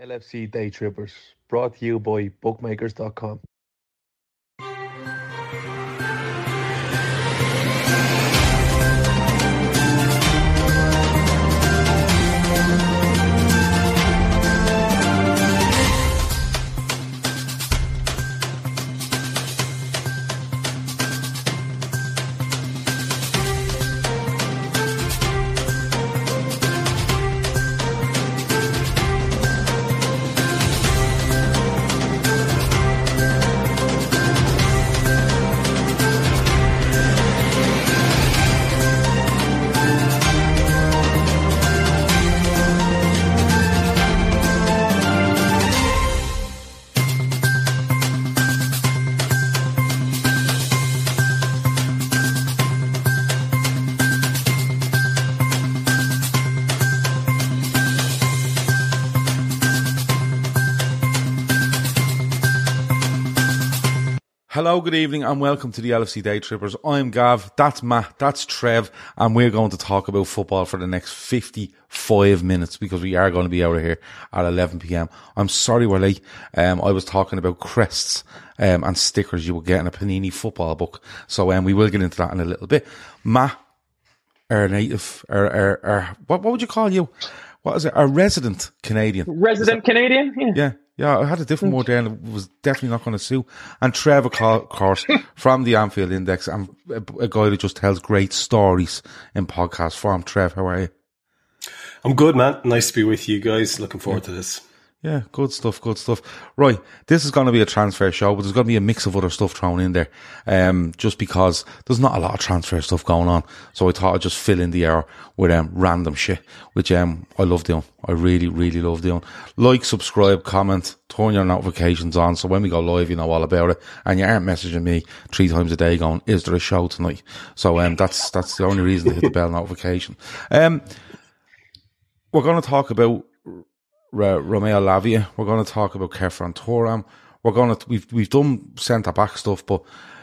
LFC Day Trippers, brought to you by bookmakers.com. Hello, good evening, and welcome to the LFC Day Trippers. I'm Gav, that's Matt, that's Trev, and we're going to talk about football for the next 55 minutes because we are going to be out of here at 11 pm. I'm sorry we're late. Um, I was talking about crests um, and stickers you will get in a Panini football book, so um, we will get into that in a little bit. Matt, our native, our, our, our what, what would you call you? What is it? A resident Canadian. Resident Canadian? Yeah. Yeah. Yeah, I had a different word there and it was definitely not going to sue. And Trevor, of course, from the Anfield Index and a, a guy that just tells great stories in podcast form. Trev, how are you? I'm good, man. Nice to be with you guys. Looking forward to this. Yeah, good stuff, good stuff. Right, this is going to be a transfer show, but there's going to be a mix of other stuff thrown in there. Um, just because there's not a lot of transfer stuff going on, so I thought I'd just fill in the air with um random shit, which um I love doing. I really, really love doing. Like, subscribe, comment, turn your notifications on, so when we go live, you know all about it, and you aren't messaging me three times a day going, "Is there a show tonight?" So um, that's that's the only reason to hit the bell notification. Um, we're going to talk about Romeo Lavia. We're going to talk about Khéphren Thuram. We're going to we've we've done centre back stuff, but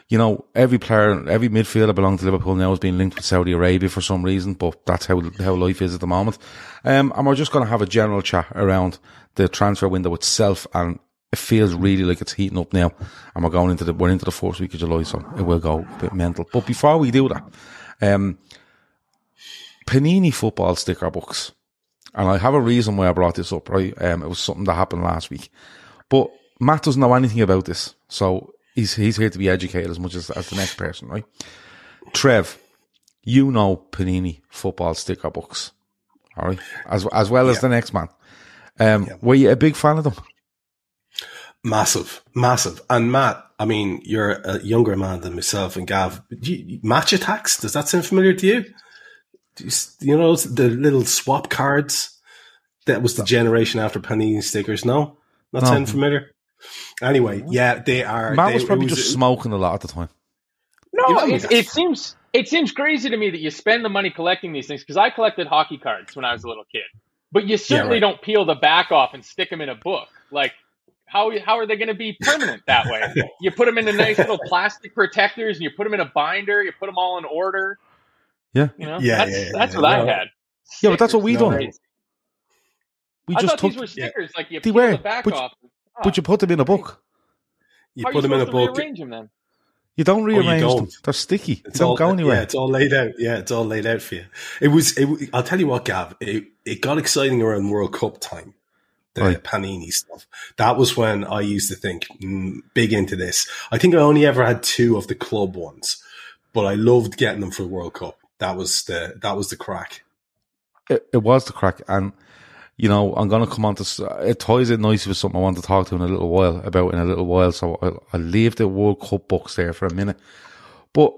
you know every player, every midfielder belonging to Liverpool now is being linked with Saudi Arabia for some reason. But that's how how life is at the moment. Um, and we're just going to have a general chat around the transfer window itself, and it feels really like it's heating up now. And we're going into the we're into the first week of July, so it will go a bit mental. But before we do that, um, Panini football sticker books. And I have a reason why I brought this up, right? Um, it was something that happened last week. But Matt doesn't know anything about this. So he's, he's here to be educated as much as, as the next person, right? Trev, you know Panini football sticker books. All right. As, as well as the next man. Um, were you a big fan of them? Massive, massive. And Matt, I mean, you're a younger man than myself and Gav. You, Match Attax, does that sound familiar to you? Do you, s- you know the little swap cards? That was the generation after Panini stickers. No, not No. sound familiar. Anyway, yeah, they are. Matt they, was probably it just smoking a lot at the time. No, You know, it, it seems it seems crazy to me that you spend the money collecting these things because I collected hockey cards when I was a little kid, but you certainly right. don't peel the back off and stick them in a book. Like how how are they going to be permanent that way? you put them in the nice little plastic protectors and you put them in a binder. You put them all in order. Yeah. You know, Yeah, that's yeah, yeah, that's yeah. what I No. had. Yeah, but that's what we Stickers, done. crazy. We I just thought took, these were stickers. Like you They peel were, the back but- off. but you put them in a book. You How put you them in a book. rearrange them then? You don't rearrange them. don't. They're sticky. It's they don't all, go anywhere. Yeah, it's all laid out. Yeah, it's all laid out for you. It was. It, I'll tell you what, Gav. It, it got exciting around World Cup time. The Right. panini stuff. That was when I used to think mm, big into this. I think I only ever had two of the club ones, but I loved getting them for the World Cup. That was the that was the crack. it, it was the crack. And, you know, I'm going to come on to, it ties in nicely with something I want to talk to in a little while, about in a little while. So I'll, I'll leave the World Cup books there for a minute. But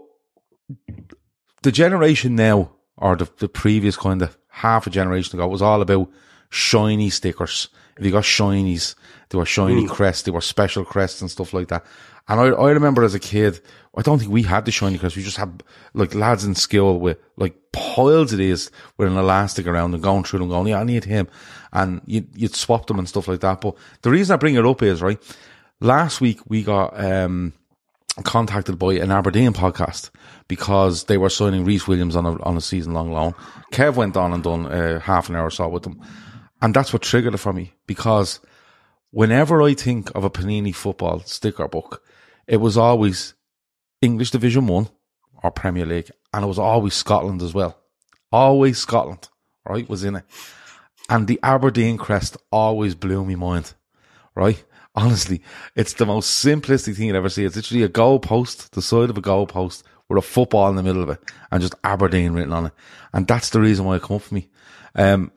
the generation now, or the, the previous kind of half a generation ago, was all about shiny stickers. If you got shinies, they were shiny mm. crests, they were special crests and stuff like that. And I, I remember as a kid, I don't think we had the shiny crests. We just had like lads in school with like piles of these with an elastic around and going through them going, yeah, I need him. And you, you'd swap them and stuff like that. But the reason I bring it up is, right, last week we got, um, contacted by an Aberdeen podcast because they were signing Rhys Williams on a on a season long loan. Kev went on and done uh, half an hour or so with them, and that's what triggered it for me because whenever I think of a Panini football sticker book, it was always English Division One or Premier League, and it was always Scotland as well. Always Scotland, right? Was in it, and the Aberdeen crest always blew me mind, right? Honestly, it's the most simplistic thing you'd ever see. It's literally a goal post, the side of a goal post with a football in the middle of it and just Aberdeen written on it. And that's the reason why it come up for me. Um,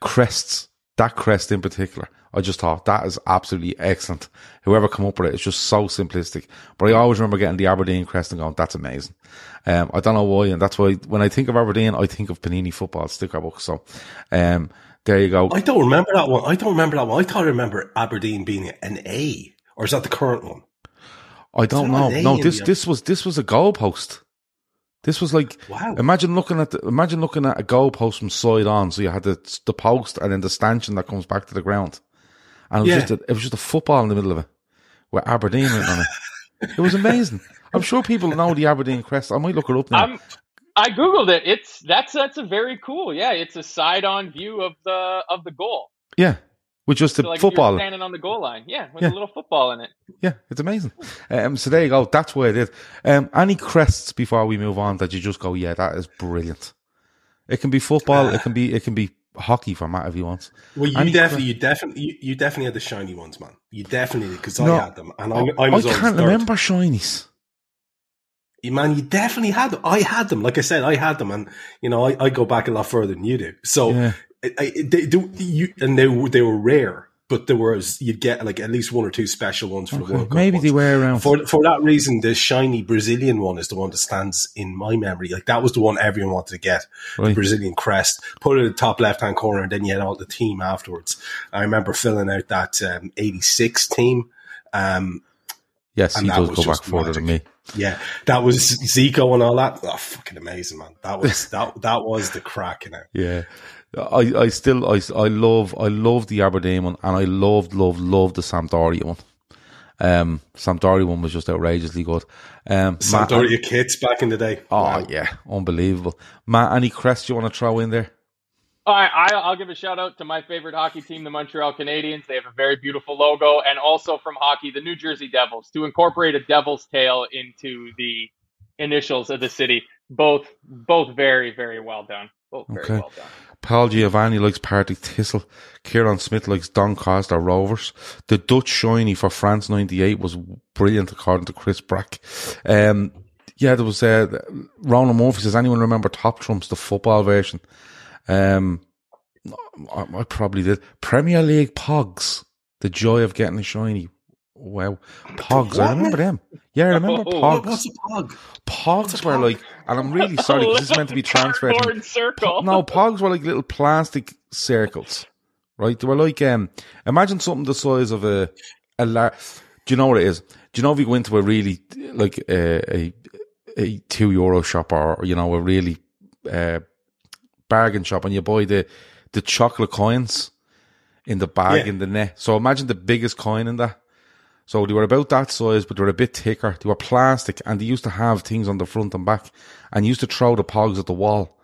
crests, that crest in particular, I just thought that is absolutely excellent. Whoever come up with it, it's just so simplistic. But I always remember getting the Aberdeen crest and going, that's amazing. Um, I don't know why. And that's why when I think of Aberdeen, I think of Panini football sticker book. So, um, there you go. I don't remember that one. I don't remember that one. I thought I remember Aberdeen being an A, or is that the current one? I don't know. No, this this was this was a goalpost. This was like Wow. imagine looking at the, imagine looking at a goalpost from side on. So you had the the post and then the stanchion that comes back to the ground, and it was Yeah. just a, it was just a football in the middle of it with Aberdeen written on it. It was amazing. I'm sure people know the Aberdeen crest. I might look it up now. I'm, I googled it. It's that's that's a very cool. Yeah, it's a side-on view of the of the goal. yeah, with just the So like if you're football. standing on the goal line. Yeah, with Yeah. a little football in it. Yeah, it's amazing. Um, so there you go. That's where it is. Um, any crests before we move on that you just go, yeah, that is brilliant. It can be football. it can be it can be hockey for Matt if he wants. Well, you Any definitely, you definitely, you, you definitely had the shiny ones, man. You definitely because No. I had them, and I, I I can't remember shinies. Man, you definitely had them. I had them. Like I said, I had them, and you know, I, I go back a lot further than you do. So, Yeah. I, I, they, do you, and they were they were rare, but there was you'd get like at least one or two special ones for the World Cup. Maybe ones. they were around. For for that reason, the shiny Brazilian one is the one that stands in my memory. Like that was the one everyone wanted to get, the Brazilian crest. Put it in the top left hand corner, and then you had all the team afterwards. I remember filling out that um, '86 team. Um, yes, and he that does was go back further than me. yeah, that was Zico and all that. Oh, fucking amazing, man! That was that that was the crack in it. Yeah. I, I still I, I love I love the Aberdeen one and I loved love loved the Sampdoria one. Um, Sampdoria one was just outrageously good. Um, Matt- kits back in the day. oh Wow. yeah, unbelievable. Matt, any crest you want to throw in there? All right, I, I'll give a shout out to my favorite hockey team, the Montreal Canadiens. They have a very beautiful logo, and also from hockey, the New Jersey Devils, to incorporate a devil's tail into the initials of the city. Both, both very, very well done. Both very Okay. well done. Paul Giovanni likes Partick Thistle. Kieran Smith likes Doncaster Rovers. The Dutch shiny for France 98 was brilliant according to Chris Brack. Um, yeah, there was, uh, Ronan Murphy says, anyone remember Top Trumps, the football version? Um, I, I probably did. Premier League Pogs. The joy of getting a shiny. Wow. Pogs. I remember them. Yeah, I remember Oh, Pogs. what's a pog? Pogs were like, and I'm really sorry because this is meant to be transferred. from- circle. no, pogs were like little plastic circles, right? They were like um, imagine something the size of a a lar- Do you know what it is? Do you know if you go into a really like a a, a two euro shop or you know a really uh, bargain shop and you buy the the chocolate coins in the bag Yeah. in the net? So imagine the biggest coin in that. So they were about that size, but they were a bit thicker. They were plastic, and they used to have things on the front and back, and used to throw the pogs at the wall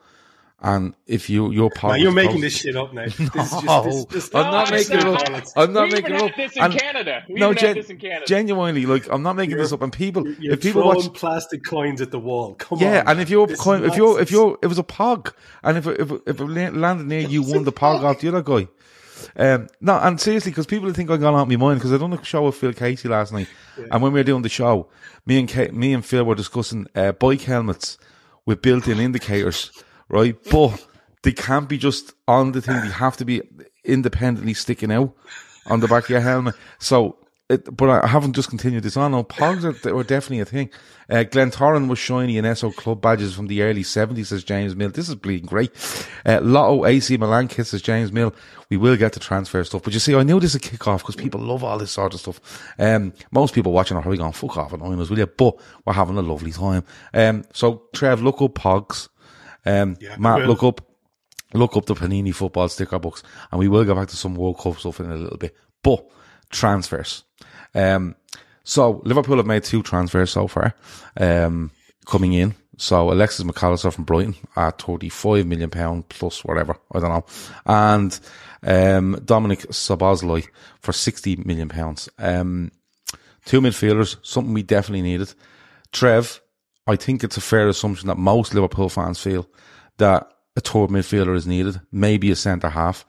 And if you your pod, Man, you're making this shit up now. This just, No, this, this, I'm not oh, making it up. I'm not we making it up. this in And- Canada. We no, gen- this in Canada. genuinely, like I'm not making You're- this up. And people, if people throwing watch, plastic coins at the wall. Come yeah, on. Yeah, and if you're coin, if you're if you're if it was a pog, and if it, if it, if it landed near you, won the pog off the other guy. Um, no, and seriously, because people think I got out of my mind because I done a show with Phil Casey last night, and when we were doing the show, me and me and Phil were discussing uh, bike helmets with built-in indicators, right? But they can't be just on the thing; they have to be independently sticking out on the back of your helmet. So. It, but I haven't just continued this on. No, pogs are, were definitely a thing. Uh, Glentoran was shiny in SO club badges from the early 70s, says James Mill. This is bleeding great. Uh, Lotto AC Milan kiss, says James Mill. We will get to transfer stuff. But you see, I knew this would kick off because people love all this sort of stuff. Um, most people watching are probably going, fuck off annoying us, will you? But we're having a lovely time. Um, so Trev, look up pogs. Um, Yeah, Matt, look up look up the Panini football sticker books, and we will go back to some World Cup stuff in a little bit. But transfers. Um, so Liverpool have made two transfers so far, um, coming in. So Alexis Mac Allister from Brighton at thirty-five million pound plus whatever I don't know, and um, Dominik Szoboszlai for sixty million pounds. Um, two midfielders, something we definitely needed. Trev, I think it's a fair assumption that most Liverpool fans feel that a third midfielder is needed, maybe a centre half.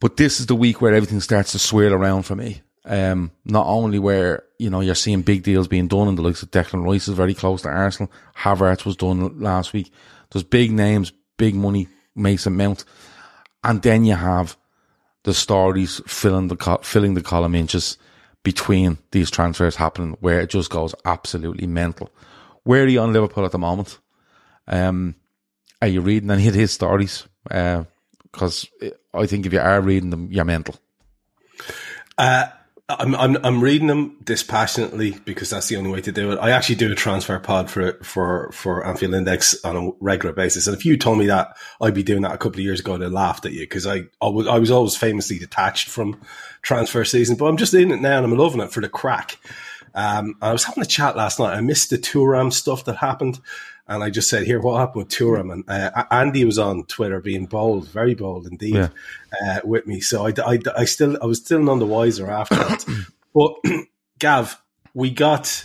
But this is the week where everything starts to swirl around for me. Um, not only where, you know, you're seeing big deals being done and the likes of Declan Rice is very close to Arsenal. Havertz was done last week. There's big names, big money, Mason Mount. And then you have the stories filling the, co- filling the column inches between these transfers happening where it just goes absolutely mental. Where are you on Liverpool at the moment? Um, are you reading any of his stories? Because I think if you are reading them, you're mental. Uh, I'm, I'm I'm reading them dispassionately because that's the only way to do it. I actually do a transfer pod for for for Anfield Index on a regular basis, and if you told me that I'd be doing that a couple of years ago, I'd have laughed at you because I I was, I was always famously detached from transfer season, but I'm just in it now and I'm loving it for the crack. Um, I was having a chat last night. I missed the Thuram stuff that happened. And I just said, here, what happened with Thuram? And uh, Andy was on Twitter being bold, very bold indeed, Yeah. uh, with me. So I, I, I still, I was still none the wiser after that. but Gav, we got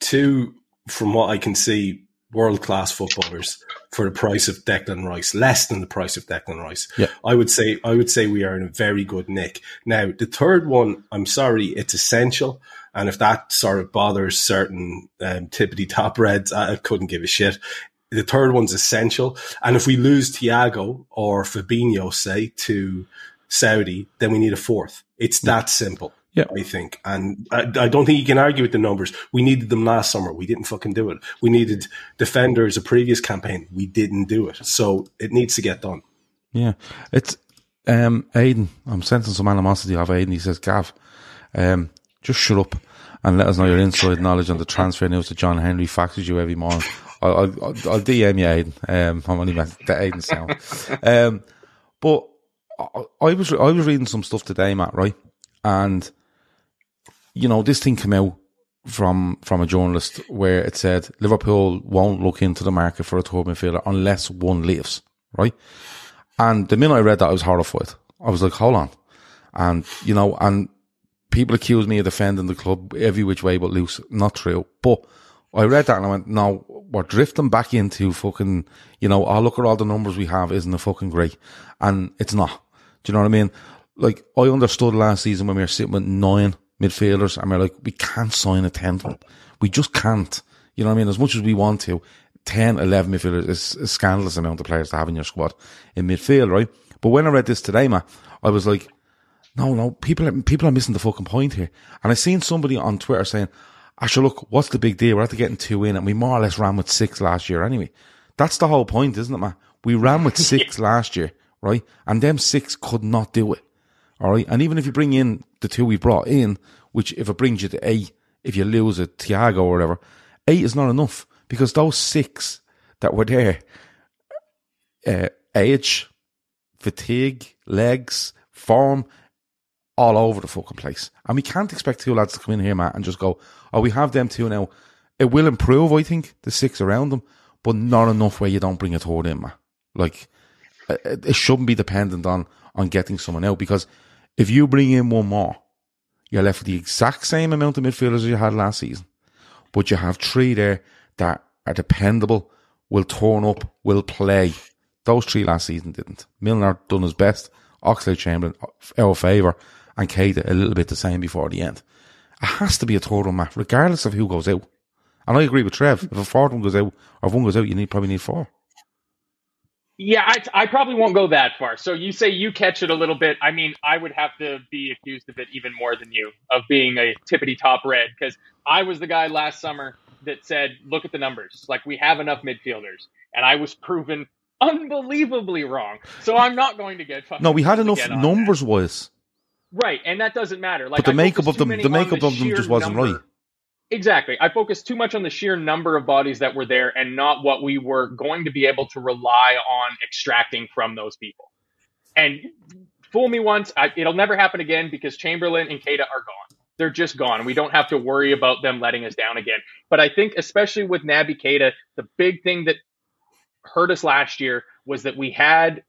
two, from what I can see, world class footballers for the price of Declan Rice, less than the price of Declan Rice. Yeah. I would say, I would say we are in a very good nick. Now, the third one, I'm sorry, it's essential. And if that sort of bothers certain um, tippity top reds, I, I couldn't give a shit. The third one's essential. And if we lose Thiago or Fabinho, say, to Saudi, then we need a fourth. It's that simple. Yeah. I think. And I, I don't think you can argue with the numbers. We needed them last summer. We didn't fucking do it. We needed defenders a previous campaign. We didn't do it. So it needs to get done. Yeah, it's um, Aiden. I'm sensing some animosity of Aiden. He says, "Gav, um, just shut up and let us know your inside knowledge on the transfer news that John Henry faxes you every morning." I'll, I'll, I'll DM you, Aiden. Um, I'm only meant sound. Um, but I, I was I was reading some stuff today, Matt. Right, and you know this thing came out from from a journalist where it said Liverpool won't look into the market for a third midfielder unless one leaves. Right. And the minute I read that, I was horrified. I was like, hold on. And, you know, and people accuse me of defending the club every which way but loose. Not true. But I read that and I went, no, we're drifting back into fucking, you know, oh, look at all the numbers we have. Isn't it fucking great? And it's not. Do you know what I mean? Like, I understood last season when we were sitting with nine midfielders and we're like, we can't sign a tenth one. We just can't. You know what I mean? As much as we want to, 10, 11 midfielders is a scandalous amount of players to have in your squad in midfield, right? But when I read this today, man, I was like, no, no, people are, people are missing the fucking point here. And I seen somebody on Twitter saying, actually, look, what's the big deal? We're after getting two in and we more or less ran with six last year anyway. That's the whole point, isn't it, man? We ran with six last year, right? And them six could not do it. All right. And even if you bring in the two we brought in, which if it brings you to eight, if you lose a Thiago or whatever, eight is not enough because those six that were there, uh, age, fatigue, legs, form, all over the fucking place. And we can't expect two lads to come in here, Matt, and just go, oh, we have them two now. It will improve, I think, the six around them, but not enough where you don't bring a third in, Matt. Like uh, it shouldn't be dependent on on getting someone out because if you bring in one more, you're left with the exact same amount of midfielders as you had last season, but you have three there that are dependable, will turn up, will play. Those three last season didn't. Milner done his best, Oxlade Chamberlain our favour, and Keita a little bit the same before the end. It has to be a total Matt, regardless of who goes out. And I agree with Trev. If a fourth one goes out, or if one goes out, you need probably need four. Yeah, I, I probably won't go that far. So you say you catch it a little bit. I mean, I would have to be accused of it even more than you, of being a tippity top red, because I was the guy last summer that said, look at the numbers. Like, we have enough midfielders. And I was proven unbelievably wrong. So I'm not going to get fucked. No, we had enough numbers wise. Right, and that doesn't matter. Like, but the makeup of them, the makeup of them just wasn't number. right. Exactly. I focused too much on the sheer number of bodies that were there and not what we were going to be able to rely on extracting from those people. And fool me once, I, it'll never happen again because Chamberlain and Keita are gone. They're just gone. We don't have to worry about them letting us down again. But I think, especially with Naby Keita, the big thing that hurt us last year was that we had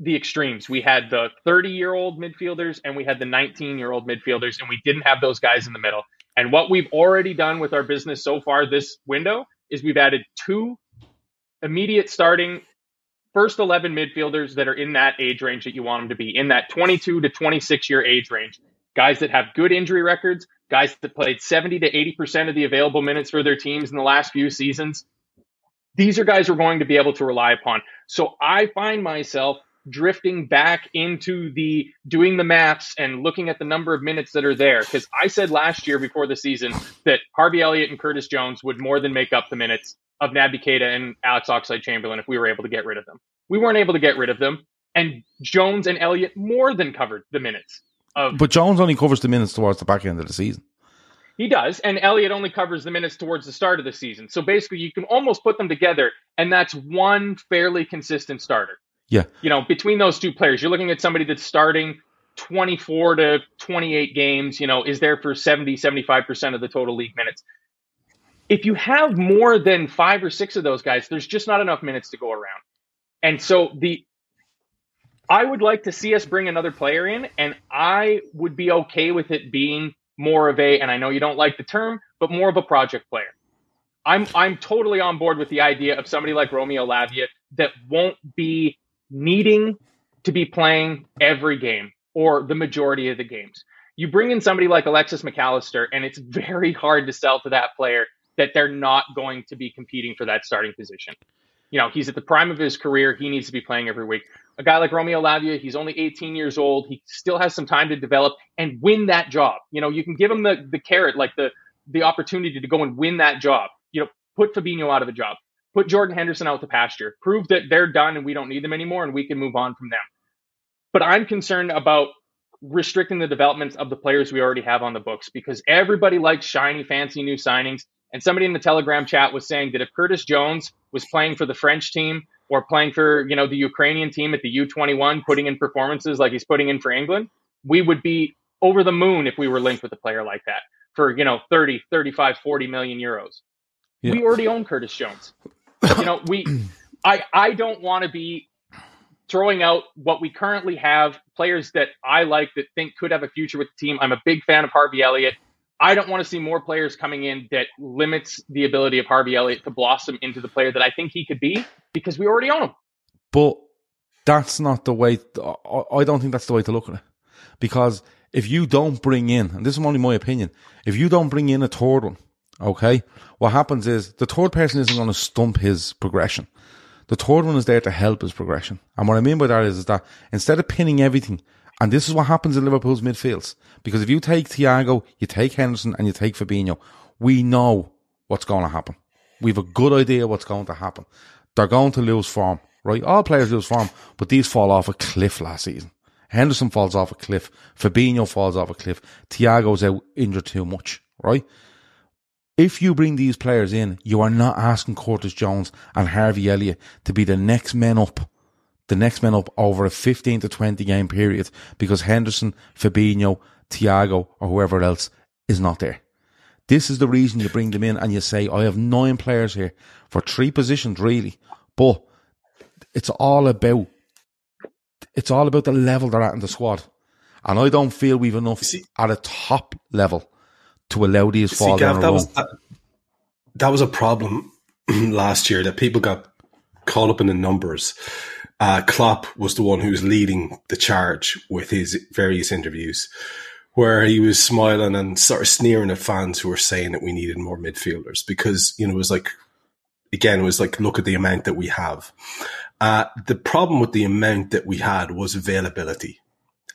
the extremes. We had the 30 year old midfielders and we had the 19 year old midfielders, and we didn't have those guys in the middle. And what we've already done with our business so far this window is we've added two immediate starting first 11 midfielders that are in that age range that you want them to be in that 22 to 26 year age range. Guys that have good injury records, guys that played 70 to 80% of the available minutes for their teams in the last few seasons. These are guys we're going to be able to rely upon. So I find myself drifting back into the doing the maths and looking at the number of minutes that are there. Because I said last year before the season that Harvey Elliott and Curtis Jones would more than make up the minutes of Naby Keita and Alex Oxlade Chamberlain if we were able to get rid of them. We weren't able to get rid of them, and Jones and Elliott more than covered the minutes. Of, but Jones only covers the minutes towards the back end of the season. He does, and Elliott only covers the minutes towards the start of the season. So basically, you can almost put them together, and that's one fairly consistent starter. Yeah. You know, between those two players, you're looking at somebody that's starting 24 to 28 games, you know, is there for 70, 75% of the total league minutes. If you have more than five or six of those guys, there's just not enough minutes to go around. And so the I would like to see us bring another player in, and I would be okay with it being more of a, and I know you don't like the term, but more of a project player. I'm I'm totally on board with the idea of somebody like Romeo Lavia that won't be needing to be playing every game or the majority of the games. You bring in somebody like Alexis Mac Allister, and it's very hard to sell to that player that they're not going to be competing for that starting position. You know, he's at the prime of his career. He needs to be playing every week. A guy like Romeo Lavia, he's only 18 years old. He still has some time to develop and win that job. You know, you can give him the, the carrot, like the, the opportunity to go and win that job. You know, put Fabinho out of a job put Jordan Henderson out to pasture, prove that they're done and we don't need them anymore and we can move on from them. But I'm concerned about restricting the development of the players we already have on the books because everybody likes shiny, fancy new signings. And somebody in the Telegram chat was saying that if Curtis Jones was playing for the French team or playing for, you know, the Ukrainian team at the U21, putting in performances like he's putting in for England, we would be over the moon if we were linked with a player like that for, you know, 30, 35, 40 million euros. Yeah. We already own Curtis Jones you know, we, I, I don't want to be throwing out what we currently have, players that I like that think could have a future with the team. I'm a big fan of Harvey Elliott. I don't want to see more players coming in that limits the ability of Harvey Elliott to blossom into the player that I think he could be because we already own him. But that's not the way. I don't think that's the way to look at it. Because if you don't bring in, and this is only my opinion, if you don't bring in a third one, Okay. What happens is the third person isn't going to stump his progression. The third one is there to help his progression. And what I mean by that is, is that instead of pinning everything, and this is what happens in Liverpool's midfields, because if you take Thiago, you take Henderson, and you take Fabinho, we know what's going to happen. We have a good idea what's going to happen. They're going to lose form, right? All players lose form, but these fall off a cliff last season. Henderson falls off a cliff. Fabinho falls off a cliff. Thiago's out injured too much, right? If you bring these players in, you are not asking Curtis Jones and Harvey Elliott to be the next men up, the next men up over a 15 to 20 game period because Henderson, Fabinho, Thiago, or whoever else is not there. This is the reason you bring them in and you say, I have nine players here for three positions, really. But it's all about it's all about the level they're at in the squad. And I don't feel we've enough See- at a top level to allow these fall See, down Gav, that was that, that was a problem last year that people got caught up in the numbers. Uh, Klopp was the one who was leading the charge with his various interviews, where he was smiling and sort of sneering at fans who were saying that we needed more midfielders because you know it was like again it was like look at the amount that we have. Uh, the problem with the amount that we had was availability.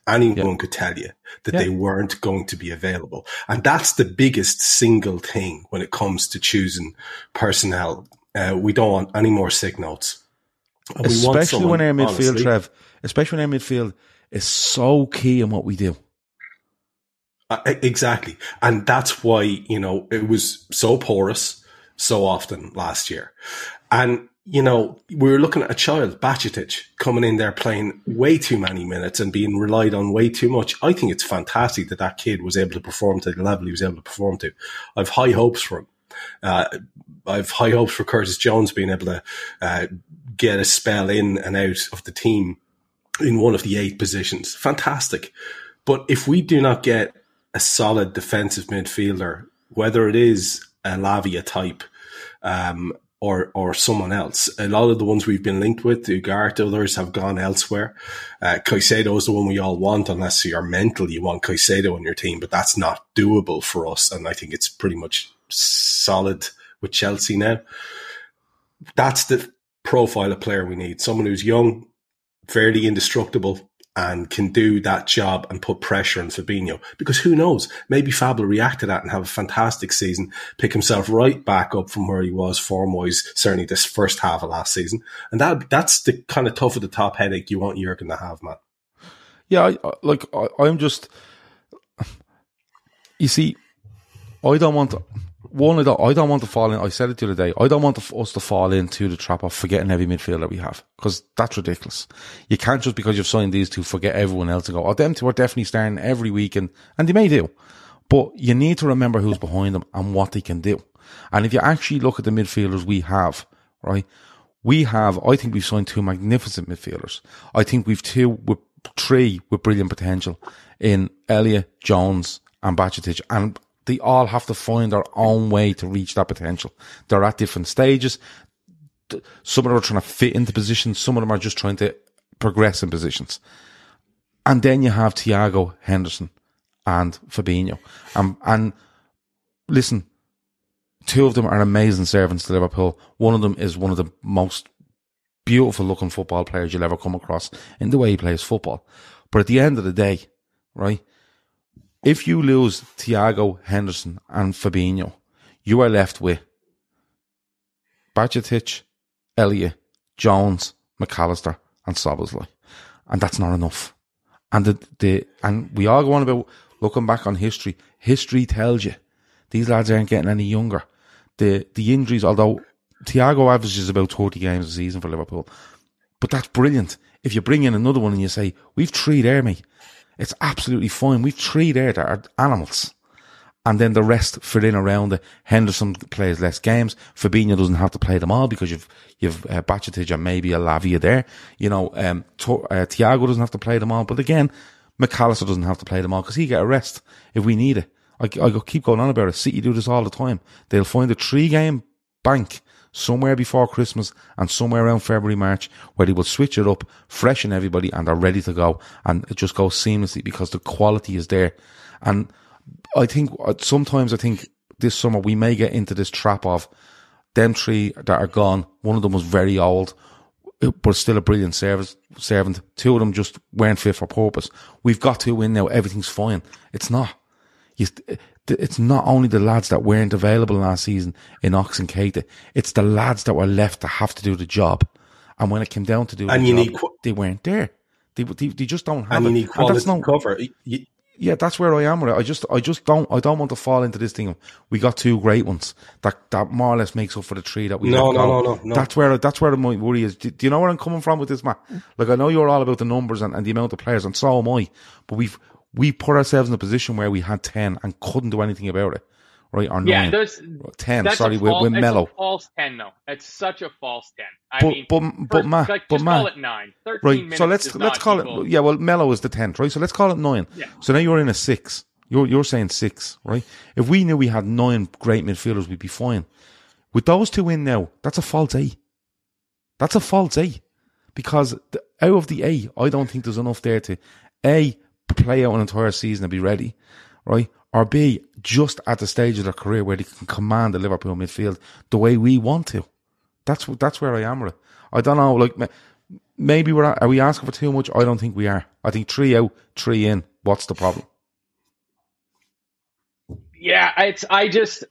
Anyone could tell you that Yeah. they weren't going to be available. And that's the biggest single thing when it comes to choosing personnel. Uh, we don't want any more sick notes. And especially someone, when our midfield, honestly- Trev, especially when our midfield is so key in what we do. Uh, exactly. And that's why, you know, it was so porous so often last year. And, you know, we were looking at a child, Bajcetic, coming in there playing way too many minutes and being relied on way too much. I think it's fantastic that that kid was able to perform to the level he was able to perform to. I've high hopes for him. Uh, I've high hopes for Curtis Jones being able to uh, get a spell in and out of the team in one of the eight positions. Fantastic. But if we do not get a solid defensive midfielder, whether it is a Lavia type um, or or someone else, a lot of the ones we've been linked with, Ugarte, others have gone elsewhere. Uh, Caicedo is the one we all want, unless you're mental, you want Caicedo on your team, but that's not doable for us. And I think it's pretty much solid with Chelsea now. That's the profile of player we need. Someone who's young, fairly indestructible, and can do that job and put pressure on Fabinho. Because who knows? Maybe Fab will react to that and have a fantastic season, pick himself right back up from where he was form wise, certainly this first half of last season. And that that's the kind of tough at the top headache you want Jurgen to have, man. Yeah, I, like I, I'm just. You see, I don't want to, one. I don't, I don't want to fall in. I said it the other day. I don't want to, us to fall into the trap of forgetting every midfielder we have because that's ridiculous. You can't just because you've signed these two forget everyone else and go, "Oh, them two are definitely starting every week," and and they may do, but you need to remember who's behind them and what they can do. And if you actually look at the midfielders we have, right, we have, I think we've signed two magnificent midfielders. I think we've two, with three with brilliant potential in Elliott, Jones and Bajcetic. And they all have to find their own way to reach that potential. They're at different stages. Some of them are trying to fit into positions. Some of them are just trying to progress in positions. And then you have Thiago Henderson and Fabinho. Um, and listen, two of them are amazing servants to Liverpool. One of them is one of the most beautiful looking football players you'll ever come across in the way he plays football. But at the end of the day, right, if you lose Thiago Henderson and Fabinho, you are left with Bajcetic, Elliott, Jones, Mac Allister, and Szoboszlai. And that's not enough. And the, the and we all go on about looking back on history. History tells you these lads aren't getting any younger. The the injuries, although Thiago averages about thirty games a season for Liverpool, but that's brilliant. If you bring in another one and you say we've three there, mate, it's absolutely fine. We've three there that are animals. And then the rest fit in around it. Henderson plays less games. Fabinho doesn't have to play them all because you've, you've, uh, Bajcetic and maybe a Lavia there. You know, um, to, uh, Thiago doesn't have to play them all. But again, Mac Allister doesn't have to play them all because he get a rest if we need it. I, I keep going on about it. City do this all the time. They'll find a three game bank somewhere before Christmas and somewhere around February, March where they will switch it up, freshen everybody and they're ready to go. And it just goes seamlessly because the quality is there. And I think uh, sometimes I think this summer we may get into this trap of them three that are gone. One of them was very old, but still a brilliant service servant. Two of them just weren't fit for purpose. We've got two in now. Everything's fine. It's not. You, it's not only the lads that weren't available last season in Ox and Keita. It's the lads that were left to have to do the job. And when it came down to do And the you job, need qu- they weren't there. They, they, they just don't have And you it. need And quality that's no, cover. You- yeah, that's where I am with it. I just, I just don't, I don't want to fall into this thing. Of, we got two great ones that, that more or less makes up for the three that we No, no, no, no, no. That's where, that's where my worry is. Do, do you know where I'm coming from with this, Matt? Like, I know you're all about the numbers and, and the amount of players, and so am I. But we've, we put ourselves in a position where we had 10 and couldn't do anything about it. right? Or Yeah, nine, there's ten. sorry, false, with it's Melo. a false ten though. It's such a false ten. I But mean, but but first, Matt, like, but just call it nine. Right? So let's let's call equal- it. Yeah, well, Melo is the tenth, right? So let's call it nine. Yeah. So now you're in a six. You're you're saying six, right? If we knew we had nine great midfielders, we'd be fine. With those two in now, that's a false eight. That's a false eight because the, out of the eight, I don't think there's enough there to a play out an entire season and be ready, right? Or b just at the stage of their career where they can command the Liverpool midfield the way we want to. That's that's where I am with it. I don't know, like maybe we're are we asking for too much? I don't think we are. I think three out, three in. What's the problem? Yeah, it's I just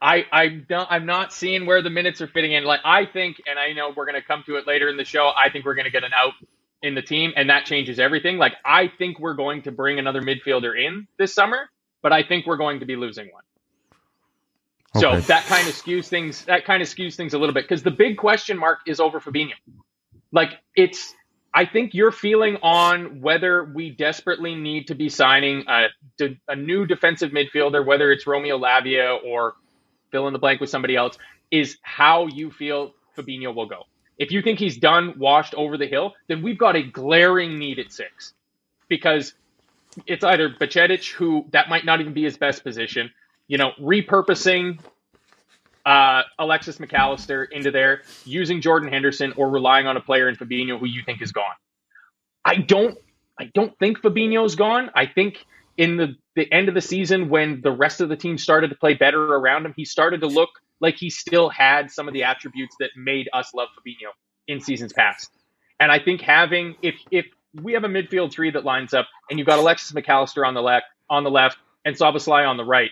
I I don't I'm not seeing where the minutes are fitting in. Like I think, and I know we're gonna come to it later in the show. I think we're gonna get an out in the team, and that changes everything. Like I think we're going to bring another midfielder in this summer, but I think we're going to be losing one. So that kind of skews things. That kind of skews things a little bit because the big question mark is over Fabinho. Like it's, I think you're feeling on whether we desperately need to be signing a a new defensive midfielder, whether it's Romeo Lavia or fill in the blank with somebody else, is how you feel Fabinho will go. If you think he's done, washed over the hill, then we've got a glaring need at six because it's either Bajcetic, who that might not even be his best position, you know, repurposing uh, Alexis Mac Allister into there, using Jordan Henderson, or relying on a player in Fabinho who you think is gone. I don't, I don't think Fabinho's gone. I think in the the end of the season, when the rest of the team started to play better around him, he started to look like he still had some of the attributes that made us love Fabinho in seasons past. And I think having if if we have a midfield three that lines up, and you've got Alexis Mac Allister on the left on the left and Szoboszlai on the right,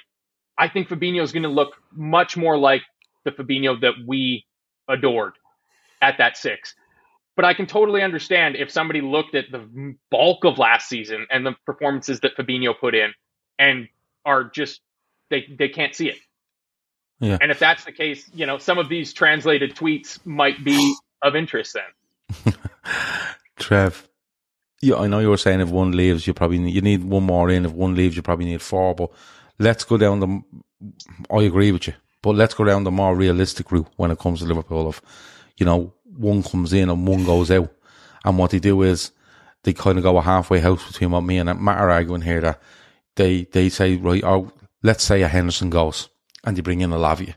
I think Fabinho is going to look much more like the Fabinho that we adored at that six. But I can totally understand if somebody looked at the bulk of last season and the performances that Fabinho put in and are just they they can't see it. Yeah. And if that's the case, you know, some of these translated tweets might be of interest then. Trev, yeah, I know you were saying if one leaves, you probably need, you need one more in. If one leaves, you probably need four. But let's go down the. I agree with you, but let's go down the more realistic route when it comes to Liverpool. Of, you know, one comes in and one goes out, and what they do is they kind of go a halfway house between what me and Matt are arguing here. That they they say right, oh, let's say a Henderson goes and you bring in a Lavia,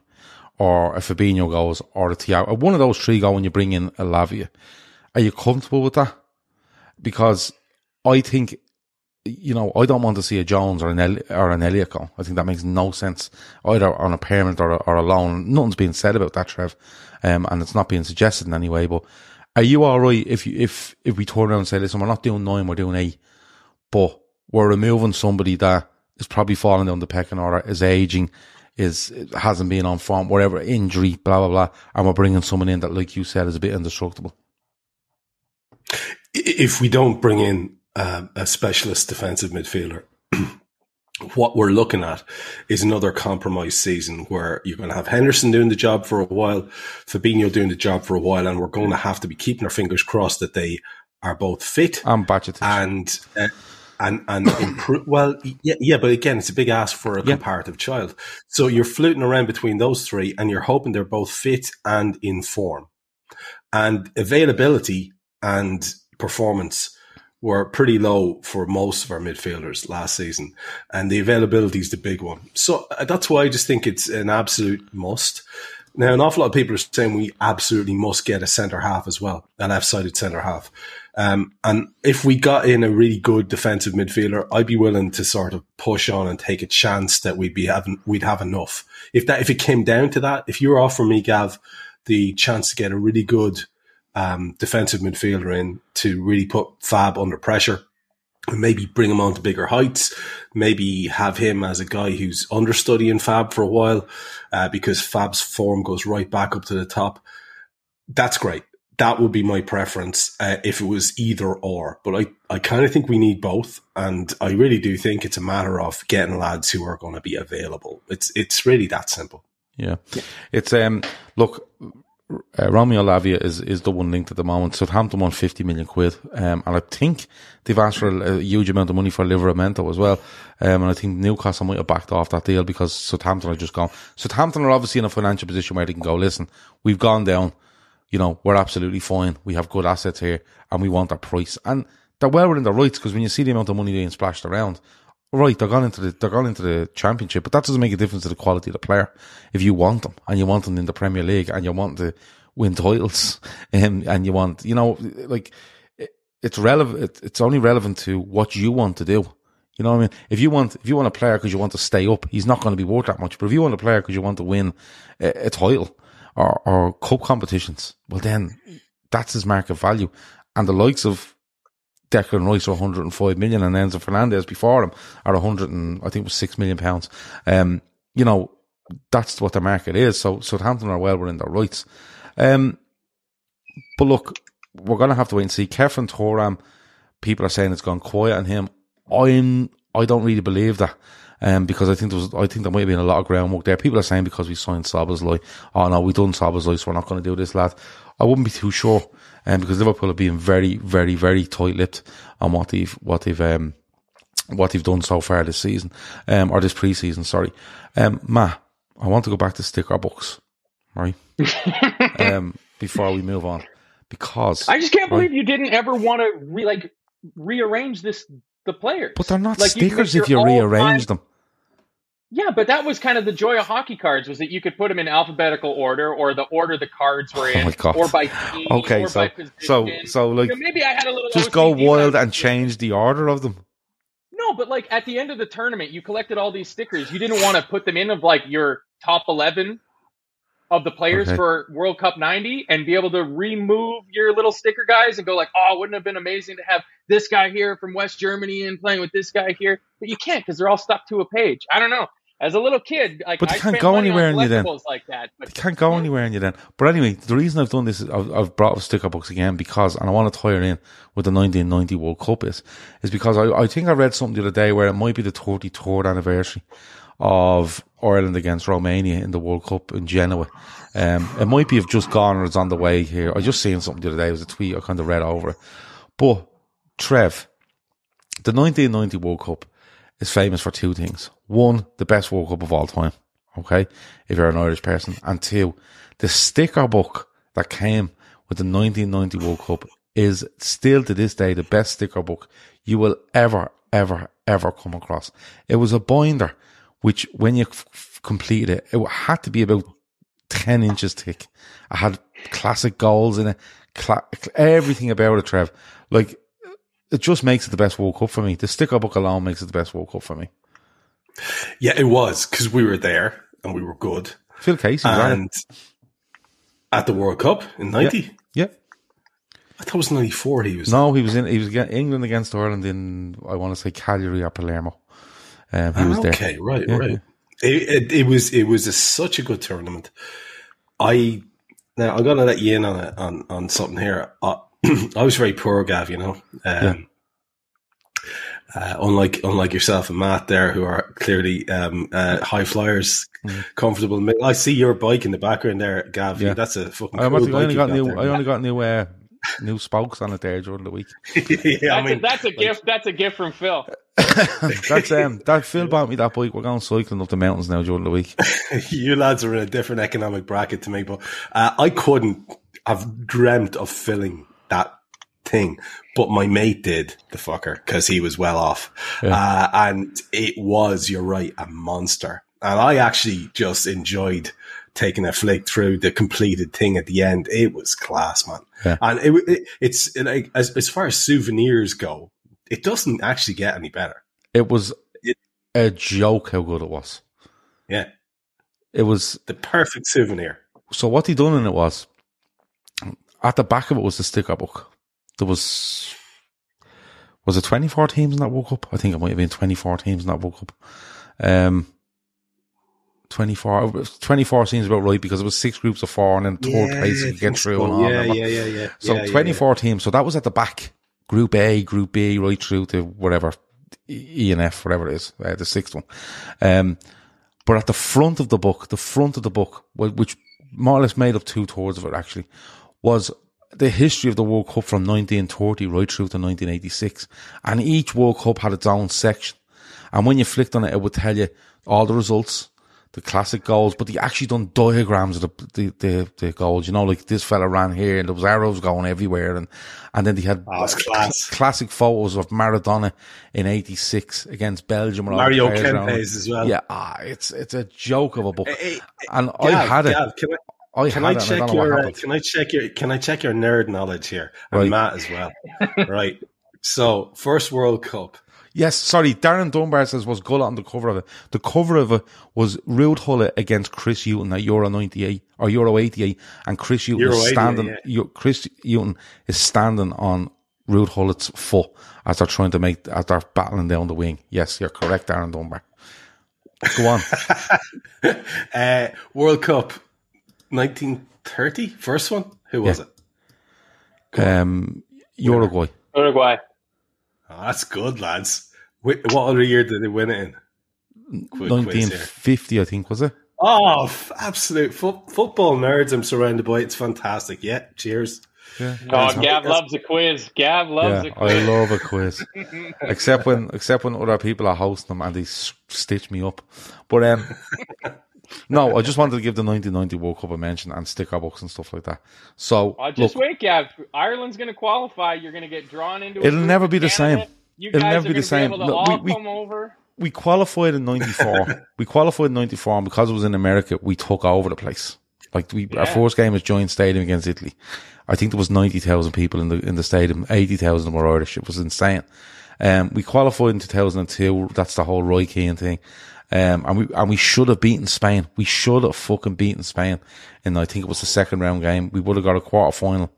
or a Fabinho goes, or a Thiago. One of those three go and you bring in a Lavia. Are you comfortable with that? Because I think, you know, I don't want to see a Jones or an El- or an Elliott go. I think that makes no sense either on a parent or a, or a loan. Nothing's being said about that, Trev, um, and it's not being suggested in any way. But are you all right if you if if we turn around and say, listen, we're not doing nine, we're doing eight, but we're removing somebody that is probably falling down the pecking order, is aging, is hasn't been on form, whatever injury, blah blah blah, and we're bringing someone in that, like you said, is a bit indestructible. if we don't bring in uh, a specialist defensive midfielder, what we're looking at is another compromise season where you're going to have Henderson doing the job for a while, Fabinho doing the job for a while, and we're going to have to be keeping our fingers crossed that they are both fit And Bajcetic. and uh, and and improve. Well, yeah, yeah, but again, it's a big ask for a Yeah. comparative child. So you're fluting around between those three, and you're hoping they're both fit and in form, and availability and performance were pretty low for most of our midfielders last season, and the availability is the big one. So uh, that's why I just think it's an absolute must. Now, an awful lot of people are saying we absolutely must get a centre half as well, a left-sided centre half. Um, and if we got in a really good defensive midfielder, I'd be willing to sort of push on and take a chance that we'd be having, we'd have enough. If that, if it came down to that, if you were offering me, Gav, the chance to get a really good, um, defensive midfielder in to really put Fab under pressure, and maybe bring him on to bigger heights, maybe have him as a guy who's understudying Fab for a while, uh, because Fab's form goes right back up to the top. That's great. That would be my preference uh, if it was either or. But I, I kind of think we need both, and I really do think it's a matter of getting lads who are going to be available. It's it's really that simple. Yeah. It's um look uh, Romeo Lavia is, is the one linked at the moment. Southampton won 50 million quid. Um, and I think they've asked for a, a huge amount of money for Livramento as well. Um, and I think Newcastle might have backed off that deal because Southampton are just gone. Southampton are obviously in a financial position where they can go, listen, we've gone down. You know, we're absolutely fine. We have good assets here and we want our price. And they're well within their rights because when you see the amount of money being splashed around, right, they're gone into the they're gone into the championship, but that doesn't make a difference to the quality of the player. If you want them and you want them in the Premier League and you want to win titles, um, and you want you know like it, it's relevant. It's only relevant to what you want to do. You know what I mean? If you want if you want a player because you want to stay up, he's not going to be worth that much. But if you want a player because you want to win a, a title or or cup competitions, well then that's his market value. And the likes of Declan Rice are 105 million and Enzo Fernandez before him are 100 and I think it was 6 million pounds. Um, you know, that's what the market is. So Southampton are well within their rights. Um, but look, we're going to have to wait and see. Khéphren Thuram, people are saying it's gone quiet on him. I'm, I don't really believe that. Um, because I think there was, I think there might have been a lot of groundwork there. People are saying because we signed Szoboszlai, oh no, we done Szoboszlai, so we're not going to do this, lad. I wouldn't be too sure, um, because Liverpool have been very, very, very tight-lipped on what they've, what they've, um, what they've done so far this season, um, or this pre-season, sorry. Um, Ma, I want to go back to sticker books, right? um, before we move on, because I just can't right? believe you didn't ever want to re- like rearrange this the players. But they're not Like, you stickers if you rearrange them. Yeah, but that was kind of the joy of hockey cards was that you could put them in alphabetical order or the order the cards were oh in, Oh my God. or by team, Okay, or so by position. so so like You know, maybe I had a little just go wild and change the order of them. No, but like at the end of the tournament, you collected all these stickers. You didn't want to put them in of like your top eleven of the players Okay. for World Cup '90 and be able to remove your little sticker guys and go like, oh, wouldn't it have been amazing to have this guy here from West Germany and playing with this guy here? But you can't because they're all stuck to a page. I don't know. As a little kid, like But they I can't go anywhere in you then. like that. But They can't go anywhere in you then. But anyway, the reason I've done this is I've, I've brought up sticker books again because, and I want to tie it in with the 1990 World Cup is, is because I, I think I read something the other day where it might be the 33rd anniversary of Ireland against Romania in the World Cup in Genoa. Um, it might be have just gone or it's on the way here. I just seen something the other day. It was a tweet. I kind of read over it. But Trev, the 1990 World Cup is famous for two things. One, the best World Cup of all time. Okay. If you're an Irish person. And two, the sticker book that came with the 1990 World Cup is still to this day the best sticker book you will ever, ever, ever come across. It was a binder, which when you f- completed it, it had to be about 10 inches thick. I had classic goals in it, cla- everything about it, Trev. Like, it just makes it the best World Cup for me. The sticker book alone makes it the best World Cup for me. Yeah, it was because we were there and we were good. Phil Casey. And at the World Cup in '90, yeah. I thought it was '94. He was No, he was in. He was England against Ireland in. I want to say Cagliari or Palermo. Um, he was there. Okay, right, Yeah. right. It, it, it was it was a, such a good tournament. I now I'm gonna let you in on it, on on something here. I, I was very poor, Gav. You know, um, uh, unlike unlike yourself and Matt there, who are clearly um, uh, high flyers, comfortable. I see your bike in the background there, Gav. Mm. Yeah. That's a fucking. I, cool must- I only bike got new. there, I only got new. Uh, new spokes on it there during the week. yeah, that's, I mean, a, that's a gift. That's a gift from Phil. That's um. That Phil bought me that bike. We're going cycling up the mountains now during the week. you lads are in a different economic bracket to me, but uh, I couldn't I've dreamt of filling that thing. But my mate did, the fucker, because he was well off. Uh, and it was, you're right, a monster. And I actually just enjoyed taking a flick through the completed thing at the end. It was class, man. Yeah. And it, it, it's like, as, as far as souvenirs go, it doesn't actually get any better. It was It- a joke how good it was. Yeah. It was The perfect souvenir. so what he done in it was at the back of it was the sticker book. There was was it twenty four teams in that World Cup? I think it might have been twenty four teams in that World Cup. Um 24, 24 seems about right because it was six groups of four and then third place you get through and all. Yeah, yeah, yeah, yeah. So Yeah, yeah, 24 teams. So that was at the back. Group A, Group B, right through to whatever, E and F, whatever it is, uh, the sixth one. Um, but at the front of the book, the front of the book, wh- which more or less made up two thirds of it actually, was the history of the World Cup from 1930 right through to 1986. And each World Cup had its own section. And when you flicked on it, it would tell you all the results, the classic goals, but they actually done diagrams of the, the, the, the goals. You know, like this fella ran here and there was arrows going everywhere. And, and then they had Oh, class. classic photos of Maradona in 86 against Belgium. and Mario players around him. Kempes as well. Yeah, ah, it's, it's a joke of a book. Hey, and I Gav, had it. Gav, I, I can I I check what your uh, can I check your can I check your nerd knowledge here and Right. Matt as well? right. So first World Cup. Yes, sorry, Darren Dunbar says was Gullit on the cover of it. The cover of it was Ruud Gullit against Chris Hughton at Euro 98 or Euro 88 and Chris Euro is standing, yeah. Chris Hughton is standing on Ruud Gullit's foot as they're trying to make, as they're battling down the wing. Yes, you're correct, Darren Dunbar. Go on. Uh, World Cup 1930, first one. Who was Yeah. it? um, Uruguay. Uruguay. Oh, that's good, lads. Wh- What other year did they win it in? Quick 1950, I think, was it? Oh, f- absolute fo- football nerds! I'm surrounded by. It's fantastic. Yeah, cheers. Yeah. Oh, Gav loves a quiz. Gav loves Yeah, a quiz. I love a quiz. except when, except when other people are hosting them and they s- stitch me up. But um, no, I just wanted to give the 1990 World Cup a mention and sticker books and stuff like that. So Oh, just look, wait, Gav. Ireland's going to qualify. You're going to get drawn into. It'll never be the Canada. same. You It'll never be the same. To Look, we- we- come over. we qualified in '94. we qualified in '94, and because it was in America, we took over the place. Like we, our first game was Giants Stadium against Italy. I think there was ninety thousand people in the in the stadium. Eighty thousand were Irish. It was insane. Um, we qualified in 2002. That's the whole Roy Keane thing. Um, and we and we should have beaten Spain. We should have fucking beaten Spain. And I think it was the second round game. We would have got a quarter final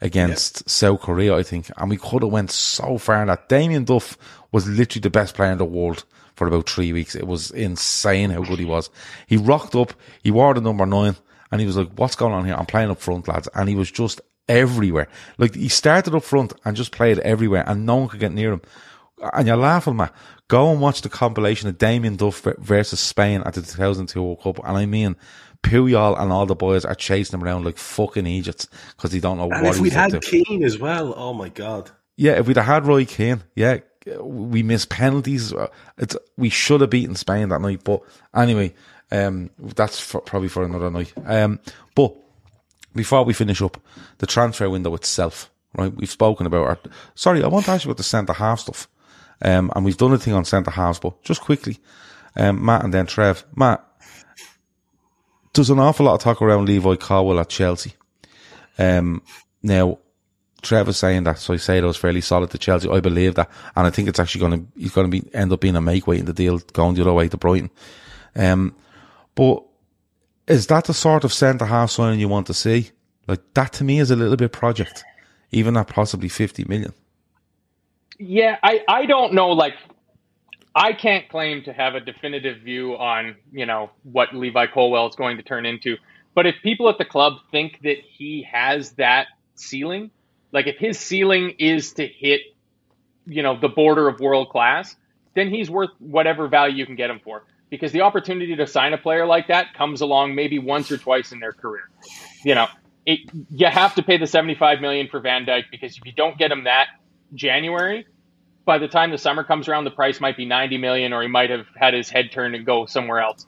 against South Korea, I think, and we could have went so far in that. Damien Duff was literally the best player in the world for about three weeks. It was insane how good he was. He rocked up, he wore the number nine, and he was like, "What's going on here? I'm playing up front, lads," and he was just everywhere. Like he started up front and just played everywhere, and no one could get near him. And you're laughing, man. Go and watch the compilation of Damien Duff versus Spain at the 2002 World Cup, and I mean. Puyol and all the boys are chasing him around like fucking Egypts because they don't know what. And what if we'd had to. Keane as well, oh my god. Yeah, if we'd have had Roy Keane, yeah, we missed penalties. It's we should have beaten Spain that night, but anyway, um, that's for, probably for another night. Um, but before we finish up, the transfer window itself, right? We've spoken about our. Sorry, I want to ask you about the centre half stuff, um, and we've done a thing on centre halves, but just quickly, um, Matt and then Trev, Matt. There's an awful lot of talk around Levi Colwill at Chelsea. Um, now, Trevor's saying that, so I say that was fairly solid to Chelsea. I believe that, and I think it's actually going to he's going to be end up being a make weight in the deal going the other way to Brighton. Um, but is that the sort of centre half signing you want to see? Like that to me is a little bit project, even at possibly fifty million. Yeah, I, I don't know. Like, I can't claim to have a definitive view on, you know, what Levi Colwill is going to turn into. But if people at the club think that he has that ceiling, like if his ceiling is to hit, you know, the border of world class, then he's worth whatever value you can get him for. Because the opportunity to sign a player like that comes along maybe once or twice in their career. You know, it, you have to pay the 75 million for Van Dijk because if you don't get him that January, by the time the summer comes around, the price might be 90 million, or he might have had his head turned and go somewhere else.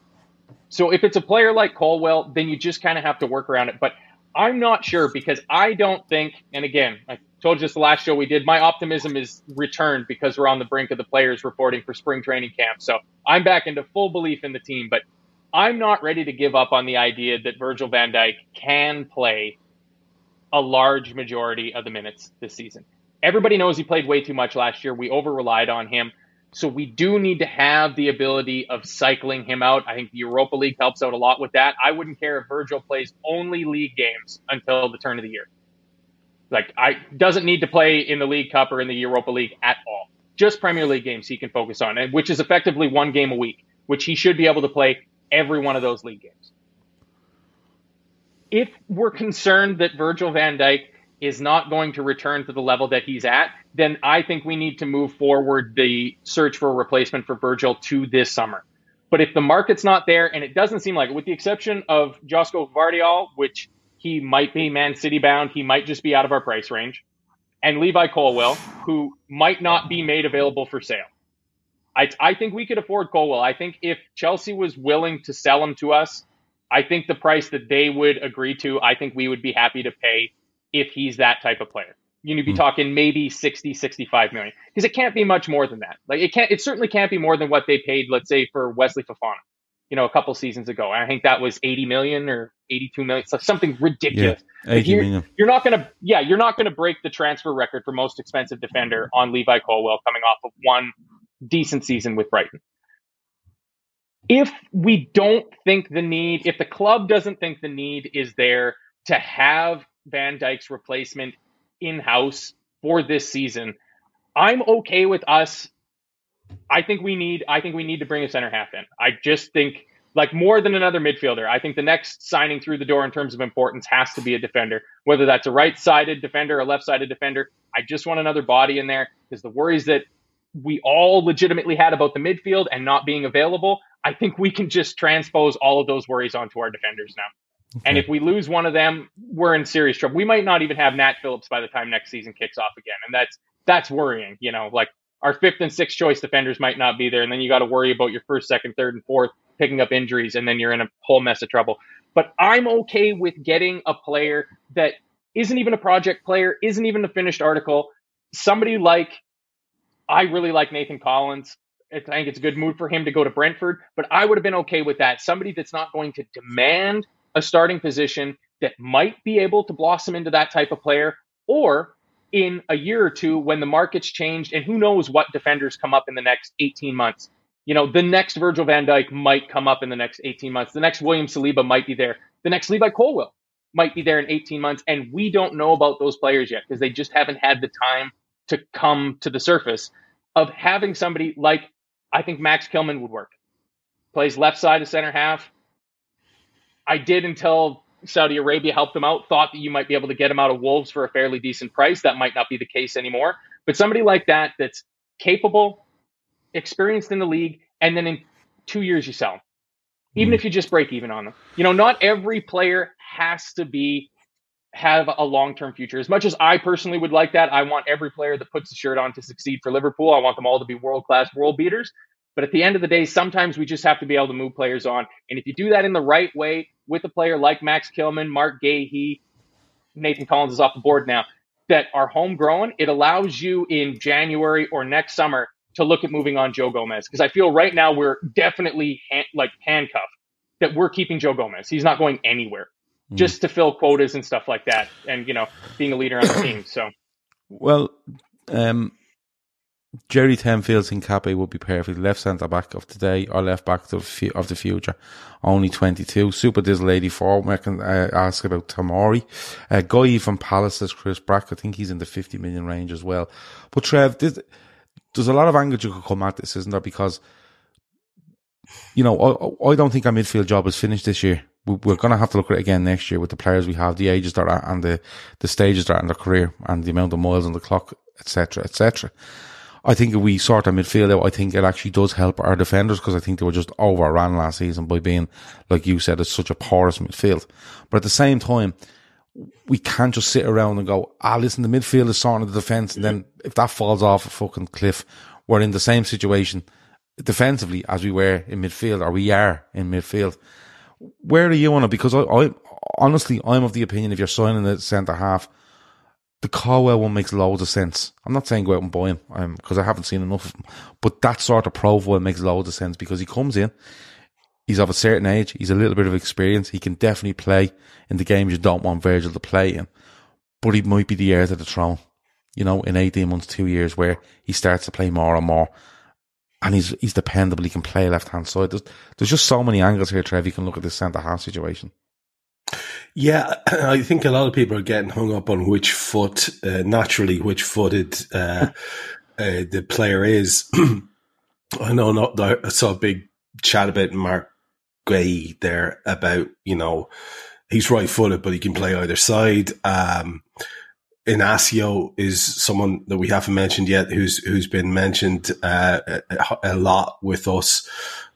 So if it's a player like Colwill, then you just kind of have to work around it. But I'm not sure because I don't think, and again, I told you this the last show we did, my optimism is returned because we're on the brink of the players reporting for spring training camp. So I'm back into full belief in the team, but I'm not ready to give up on the idea that Virgil van Dijk can play a large majority of the minutes this season. Everybody knows he played way too much last year. We over relied on him. So we do need to have the ability of cycling him out. I think the Europa League helps out a lot with that. I wouldn't care if Virgil plays only league games until the turn of the year. Like I doesn't need to play in the League Cup or in the Europa League at all. Just Premier League games he can focus on, which is effectively one game a week, which he should be able to play every one of those league games. If we're concerned that Virgil van Dijk is not going to return to the level that he's at, then I think we need to move forward the search for a replacement for Virgil to this summer. But if the market's not there, and it doesn't seem like it, with the exception of Josko Gvardiol, which he might be Man City bound, he might just be out of our price range, and Levi Colwill, who might not be made available for sale. I, I think we could afford Colwill. I think if Chelsea was willing to sell him to us, I think the price that they would agree to, I think we would be happy to pay if he's that type of player. You would be mm. talking maybe 60, 65 million because it can't be much more than that. Like it can't, it certainly can't be more than what they paid, let's say for Wesley Fofana, you know, a couple seasons ago. I think that was 80 million or 82 million, so something ridiculous. Yeah, 80 you're, you're not going to, yeah, you're not going to break the transfer record for most expensive defender on Levi Colwill coming off of one decent season with Brighton. If we don't think the need, if the club doesn't think the need is there to have Van Dijk's replacement in house for this season, I'm okay with us. I think we need I think we need to bring a center half in. I just think like more than another midfielder. I think the next signing through the door in terms of importance has to be a defender, whether that's a right-sided defender or left-sided defender. I just want another body in there because the worries that we all legitimately had about the midfield and not being available, I think we can just transpose all of those worries onto our defenders now. And if we lose one of them, we're in serious trouble. We might not even have Nat Phillips by the time next season kicks off again. And that's that's worrying, you know, like our fifth and sixth choice defenders might not be there. And then you got to worry about your first, second, third, and fourth picking up injuries, and then you're in a whole mess of trouble. But I'm okay with getting a player that isn't even a project player, isn't even a finished article. Somebody like I really like Nathan Collins. I think it's a good move for him to go to Brentford, but I would have been okay with that. Somebody that's not going to demand a starting position that might be able to blossom into that type of player, or in a year or two when the market's changed and who knows what defenders come up in the next 18 months. You know, the next Virgil van Dijk might come up in the next 18 months. The next William Saliba might be there. The next Levi Colwill might be there in 18 months. And we don't know about those players yet because they just haven't had the time to come to the surface of having somebody like I think Max Kilman would work. Plays left side of center half, I did until Saudi Arabia helped him out, thought that you might be able to get him out of Wolves for a fairly decent price. That might not be the case anymore. But somebody like that that's capable, experienced in the league, and then in two years you sell him. Even mm. if you just break even on them. You know, not every player has to be have a long term future. As much as I personally would like that, I want every player that puts the shirt on to succeed for Liverpool. I want them all to be world class world beaters. But at the end of the day, sometimes we just have to be able to move players on. And if you do that in the right way with a player like Max Kilman, Marc Guéhi, Nathan Collins is off the board now, that are homegrown, it allows you in January or next summer to look at moving on Joe Gomez. Because I feel right now we're definitely hand, like handcuffed that we're keeping Joe Gomez. He's not going anywhere mm. just to fill quotas and stuff like that. And, you know, being a leader on the team. So, well, um, Jerry Tenfields in Cape would be perfect. Left centre back of today or left back of the future. Only 22. Super Dizzle 84. We can uh, ask about Tomori. Uh, Guy from Palace says Chris Brack. I think he's in the 50 million range as well. But Trev, this, there's a lot of anger you could come at this, isn't there? Because, you know, I, I don't think our midfield job is finished this year. We're going to have to look at it again next year with the players we have, the ages that are at and the, the stages that are in their career and the amount of miles on the clock, etc., etc. I think if we sort our midfield out, I think it actually does help our defenders because I think they were just overrun last season by being, like you said, it's such a porous midfield. But at the same time, we can't just sit around and go, ah, listen, the midfield is sorting the defence. And then if that falls off a fucking cliff, we're in the same situation defensively as we were in midfield or we are in midfield. Where are you on it? Because I, I honestly, I'm of the opinion if you're signing a centre half, the Colwill one makes loads of sense. I'm not saying go out and buy him because um, I haven't seen enough of him, but that sort of profile makes loads of sense because he comes in, he's of a certain age, he's a little bit of experience, he can definitely play in the games you don't want Virgil to play in, but he might be the heir to the throne, you know, in 18 months, two years where he starts to play more and more. And he's he's dependable. He can play left hand side. There's, there's just so many angles here, Trev. You can look at this centre half situation. Yeah, I think a lot of people are getting hung up on which foot, uh, naturally, which footed uh, uh, the player is. I know not, I saw a big chat about Marc Guéhi there about, you know, he's right footed, but he can play either side. Um, Inacio is someone that we haven't mentioned yet, who's who's been mentioned uh, a, a, lot with us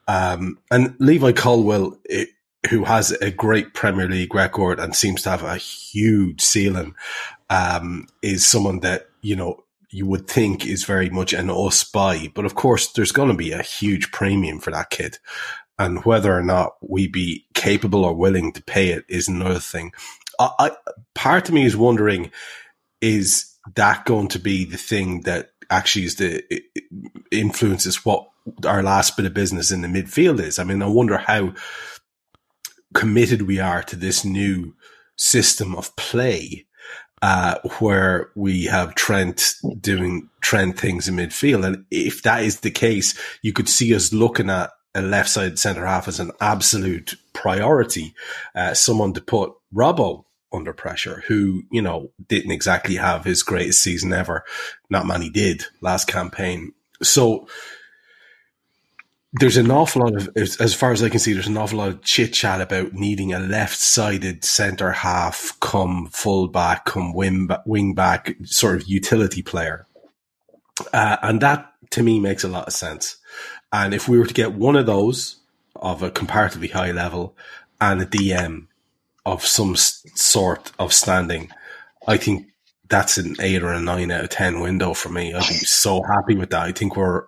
Um, and Levi Colwill, it, who has a great Premier League record and seems to have a huge ceiling, um, is someone that, you know, you would think is very much an us buy. But of course, there's going to be a huge premium for that kid. And whether or not we be capable or willing to pay it is another thing. I, I, part of me is wondering, is that going to be the thing that actually is the influences what our last bit of business in the midfield is? I mean, I wonder how committed we are to this new system of play. Uh, where we have Trent doing Trent things in midfield. And if that is the case, you could see us looking at a left side centre half as an absolute priority, uh, someone to put Robbo under pressure, who, you know, didn't exactly have his greatest season ever. Not many did last campaign. So there's an awful lot of, as far as I can see, there's an awful lot of chit chat about needing a left sided centre half, come full back, come wing, wing back, sort of utility player. Uh, and that to me makes a lot of sense. And if we were to get one of those of a comparatively high level and a DM of some sort of standing, I think that's an eight or a nine out of 10 window for me. I'd be so happy with that. I think we're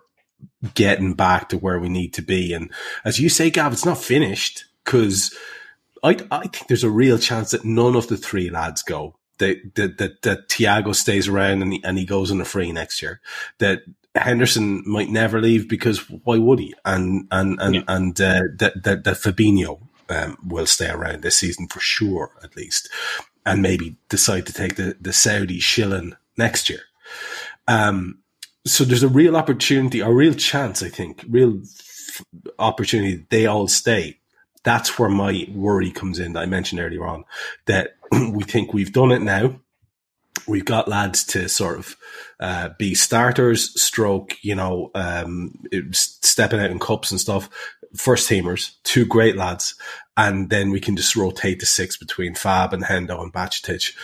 getting back to where we need to be. And as you say, Gav, it's not finished because I, I think there's a real chance that none of the three lads go. That, that, that, that Thiago stays around and he, and he goes on a free next year. That Henderson might never leave because why would he? And, and, and, yeah. and, uh, that, that, that Fabinho um, will stay around this season for sure, at least, and maybe decide to take the, the Saudi shilling next year. Um, so there's a real opportunity, a real chance, I think, real f- opportunity. They all stay. That's where my worry comes in that I mentioned earlier on that we think we've done it now. We've got lads to sort of uh, be starters, stroke, you know, um, stepping out in cups and stuff first teamers, two great lads, and then we can just rotate the six between Fab and Hendo and Bajcetic.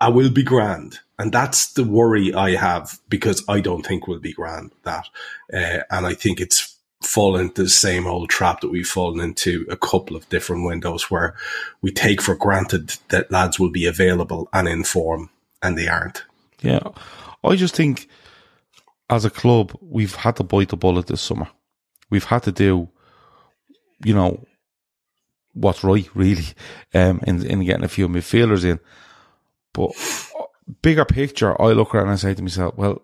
I will be grand. And that's the worry I have because I don't think we'll be grand that. Uh, and I think it's fallen into the same old trap that we've fallen into a couple of different windows where we take for granted that lads will be available and in form and they aren't. Yeah. I just think as a club, we've had to bite the bullet this summer. We've had to do you know, what's right really, um, in, in getting a few midfielders in. But uh, bigger picture, I look around and I say to myself, well,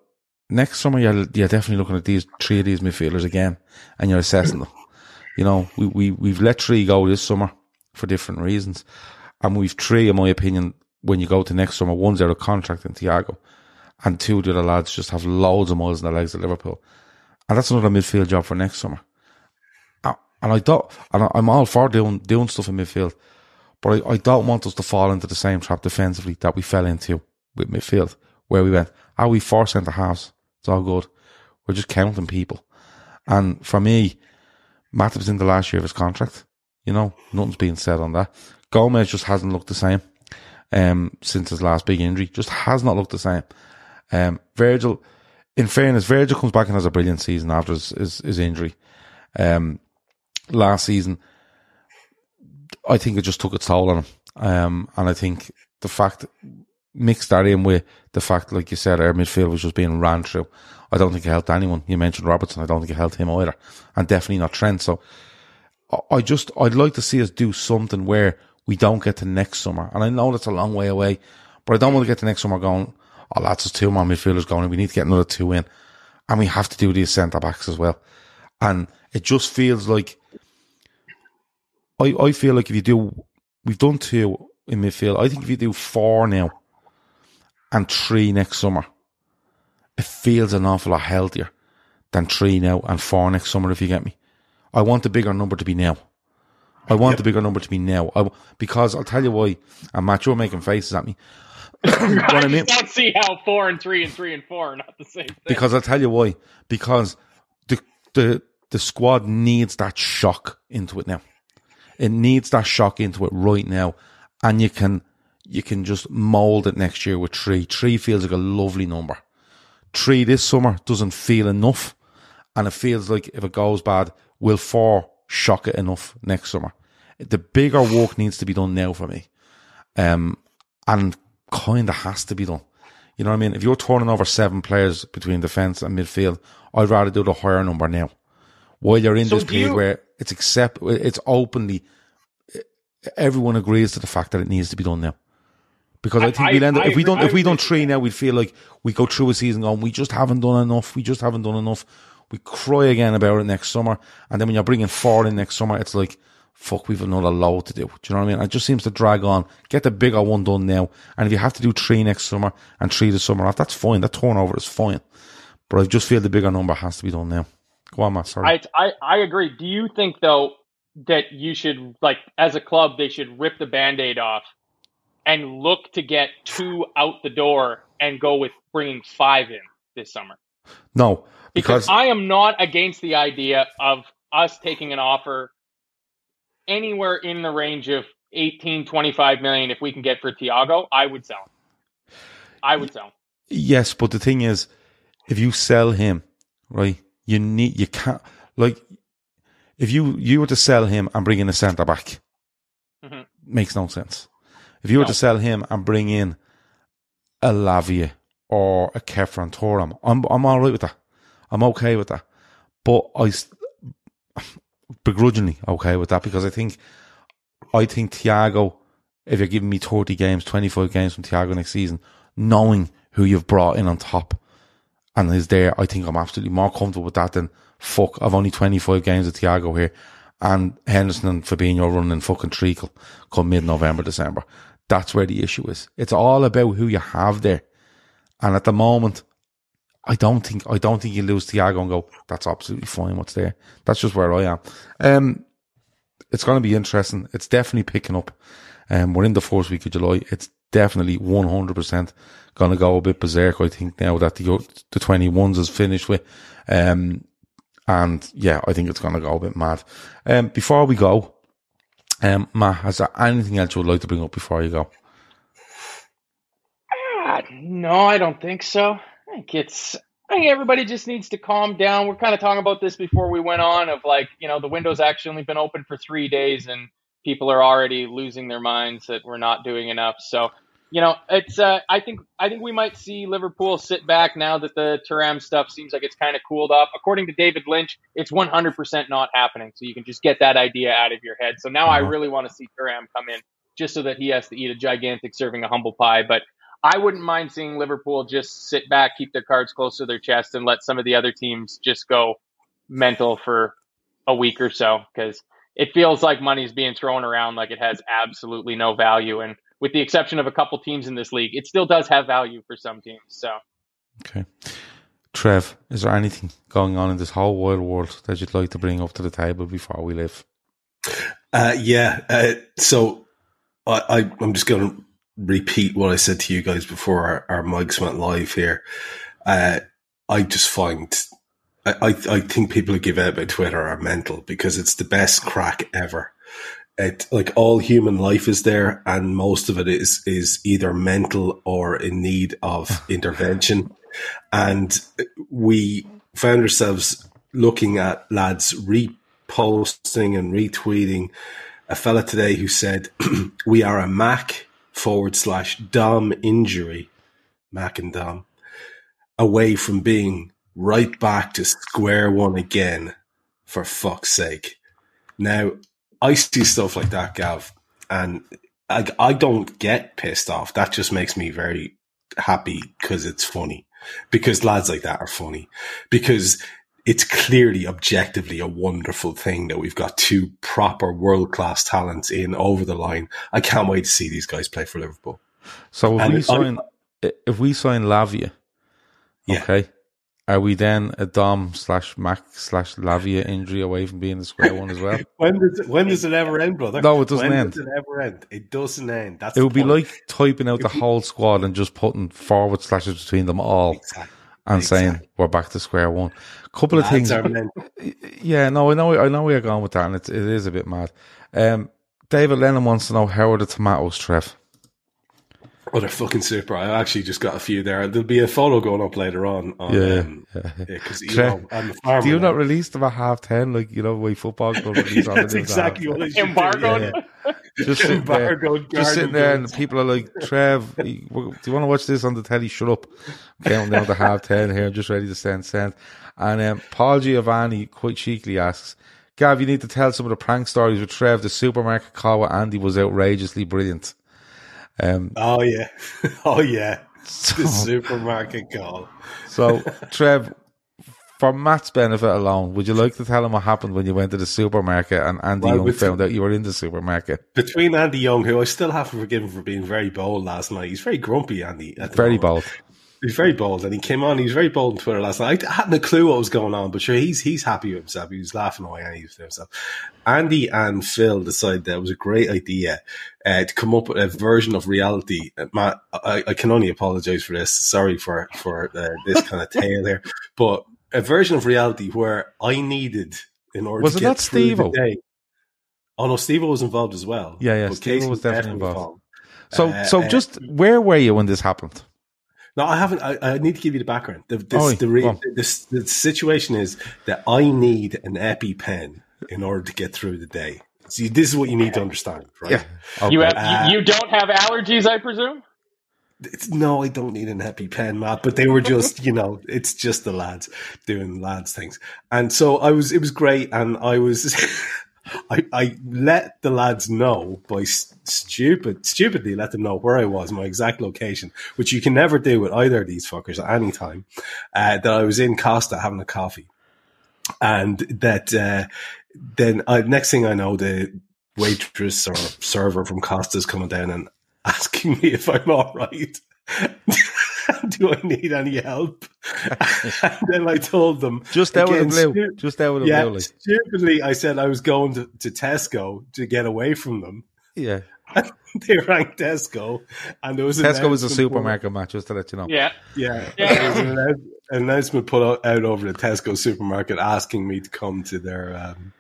next summer you're, you're definitely looking at these three of these midfielders again and you're assessing them. You know, we, we, we've let three go this summer for different reasons. And we've three, in my opinion, when you go to next summer, one's out of contract in Thiago and two of the other lads just have loads of miles in their legs at Liverpool. And that's another midfield job for next summer. Uh, and I don't, and I'm all for doing, doing stuff in midfield, but I, I don't want us to fall into the same trap defensively that we fell into with midfield, where we went, are we four centre halves? It's all good. We're just counting people. And for me, Matip's in the last year of his contract. You know, nothing's being said on that. Gomez just hasn't looked the same, um, since his last big injury. Just has not looked the same. Um, Virgil, in fairness, Virgil comes back and has a brilliant season after his, his, his injury. Um, last season, I think it just took its toll on him. Um, and I think the fact, mixed that in with the fact, like you said, our midfield was just being ran through. I don't think it helped anyone. You mentioned Robertson. I don't think it helped him either. And definitely not Trent. So I just, I'd like to see us do something where we don't get to next summer. And I know that's a long way away, but I don't want to get to next summer going, oh, that's just two more midfielders going we need to get another two in. And we have to do these centre backs as well. And it just feels like I, I feel like if you do, we've done two in midfield. I think if you do four now and three next summer, it feels an awful lot healthier than three now and four next summer, if you get me. I want the bigger number to be now. I want yep. the bigger number to be now. I, because I'll tell you why, and Matt, you're making faces at me. I, mean, don't see how four and three and three and four are not the same thing. Because I'll tell you why. Because the the the squad needs that shock into it now. It needs that shock into it right now. And you can, you can just mold it next year with three. Three feels like a lovely number. Three this summer doesn't feel enough. and it feels like if it goes bad, will four shock it enough next summer? The bigger work needs to be done now for me, um, and kind of has to be done. You know what I mean? If you're turning over seven players between defence and midfield, I'd rather do the higher number now. While you're in So this period you- where it's accept, it's openly, everyone agrees to the fact that it needs to be done now. Because I, I- think we'll end up, if we don't, if we don't train now, we'd feel like we go through a season going, we just haven't done enough. We just haven't done enough. We cry again about it next summer. And then when you're bringing four in next summer, it's like, fuck, we've another load to do. Do you know what I mean? It just seems to drag on. Get the bigger one done now. And if you have to do three next summer and three the summer off, that's fine. That turnover is fine. But I just feel the bigger number has to be done now. Matt. Sorry. I, I I agree. Do you think though that you should like as a club they should rip the band-aid off and look to get two out the door and go with bringing five in this summer? no, Because because I am not against the idea of us taking an offer anywhere in the range of 18, 25 million if we can get for Thiago, I would sell. him. I would sell. him. Yes, but the thing is, if you sell him, right, you need you can't like if you you were to sell him and bring in a centre back, Mhm. makes no sense. If you were to sell him and bring in a Lavia or a Khéphren Thuram, I'm I'm all right with that. I'm okay with that. But I, begrudgingly okay with that because I think I think Thiago, if you're giving me 30 games, 25 games from Thiago next season, knowing who you've brought in on top and is there, I think I'm absolutely more comfortable with that than fuck, I've only 25 games of Thiago here and Henderson and Fabinho running fucking treacle come mid-November, December. That's where the issue is. It's all about who you have there. And at the moment, I don't think I don't think you lose Thiago and go, that's absolutely fine what's there. That's just where I am. Um it's gonna be interesting. It's definitely picking up. Um we're in the fourth week of July. It's definitely one hundred percent gonna go a bit berserk, I think, now that the the twenty ones is finished with. Um and yeah, I think it's gonna go a bit mad. Um before we go, um Matt, has there anything else you would like to bring up before you go? Ah, no, I don't think so. I think it's. I think everybody just needs to calm down. We're kind of talking about this before we went on. Of like, you know, the window's actually only been open for three days, and people are already losing their minds that we're not doing enough. So, you know, it's. Uh, I think. I think we might see Liverpool sit back now that the Thuram stuff seems like it's kind of cooled off. According to David Lynch, it's 100% not happening. So you can just get that idea out of your head. So now I Uh-huh. really want to see Thuram come in, just so that he has to eat a gigantic serving of humble pie. But I wouldn't mind seeing Liverpool just sit back, keep their cards close to their chest, and let some of the other teams just go mental for a week or so because it feels like money's being thrown around like it has absolutely no value. And with the exception of a couple teams in this league, it still does have value for some teams. So Okay. Trev, is there anything going on in this whole wild world that you'd like to bring up to the table before we leave? Uh, yeah. Uh, so I, I, I'm just going to repeat what I said to you guys before our, our mics went live here. Uh, I just find, I, I, I think people who give out about Twitter are mental because it's the best crack ever. It, like all human life is there and most of it is, is either mental or in need of intervention. And we found ourselves looking at lads reposting and retweeting a fella today who said, We are a Mac forward slash Dom injury, Mac and Dom, away from being right back to square one again, for fuck's sake. Now, I see stuff like that, Gav, and I, I don't get pissed off. That just makes me very happy because it's funny. Because lads like that are funny. Because it's clearly objectively a wonderful thing that we've got two proper world class talents in over the line. I can't wait to see these guys play for Liverpool. So if And we I- sign, if we sign Lavia, Yeah. okay, are we then a Dom slash Mac slash Lavia injury away from being the square one as well? When does it, when does it ever end, brother? No, it doesn't when end. Does it ever end? It doesn't end. That's It would be point. like typing out the whole squad and just putting forward slashes between them all Exactly. and saying we're back to square one. couple of Lads things. Yeah, no, I know, I know where you're going with that, and it's, it is a bit mad. Um, David Lennon wants to know how are the tomatoes, Trev? Oh, they're fucking super. I actually just got a few there. There'll be a photo going up later on. on Yeah, um, yeah. yeah, 'cause, you know, I'm the Do you not release them at half ten, like you know, way football club release on the That's news exactly 10? what I should Embargoed. yeah. Just sitting there, just sitting there, and goods. people are like, "Trev, do you want to watch this on the telly? Shut up!" I'm counting down to half ten here, I'm just ready to send send. And um, Paul Giovanni quite cheekily asks, "Gav, you need to tell some of the prank stories with Trev. The supermarket call with Andy was outrageously brilliant." Um, Oh yeah, oh yeah. so, The supermarket call. so Trev, for Matt's benefit alone, would you like to tell him what happened when you went to the supermarket and Andy Well, Young with- found out you were in the supermarket? Between Andy Young, who I still have to forgive him for being very bold last night. He's very grumpy, Andy. at the Very moment. bold. He's very bold, and he came on. He was very bold on Twitter last night. I hadn't a clue what was going on, but sure, he's he's happy with himself. He was laughing away and he was himself. Andy and Phil decided that it was a great idea uh, to come up with a version of reality. Uh, Matt, I, I can only apologize for this. Sorry for for uh, this kind of tale here, but a version of reality where I needed in order Was to get not through the day. Oh no, Steve was involved as well. Yeah, yeah, But Steve-O was definitely involved. So, Uh, so uh, just where were you when this happened? No, I haven't. I, I need to give you the background. The, this, Oh, the, re, go on. this, the situation is that I need an EpiPen in order to get through the day. See, this is what you need to understand, right? Yeah. Okay. You, have, Uh, you, you don't have allergies, I presume? It's, no, I don't need an EpiPen, Matt. But they were just, you know, it's just the lads doing lads things. And so I was, it was great. And I was, I, I let the lads know by stupid, stupidly let them know where I was, my exact location, which you can never do with either of these fuckers at any time. Uh, that I was in Costa having a coffee, and that uh, then I, next thing I know, the waitress or server from Costa's coming down and asking me if I'm all right. Do I need any help? and then I told them just out of again, the blue. stu- just out of the yeah, blue. Like. stupidly, I said I was going to, to Tesco to get away from them. Yeah. They rang Tesco, and there was Tesco was a announcement supermarket match, just to let you know. Yeah. yeah, Yeah. there was an an announcement put out, out over the Tesco supermarket asking me to come to their um,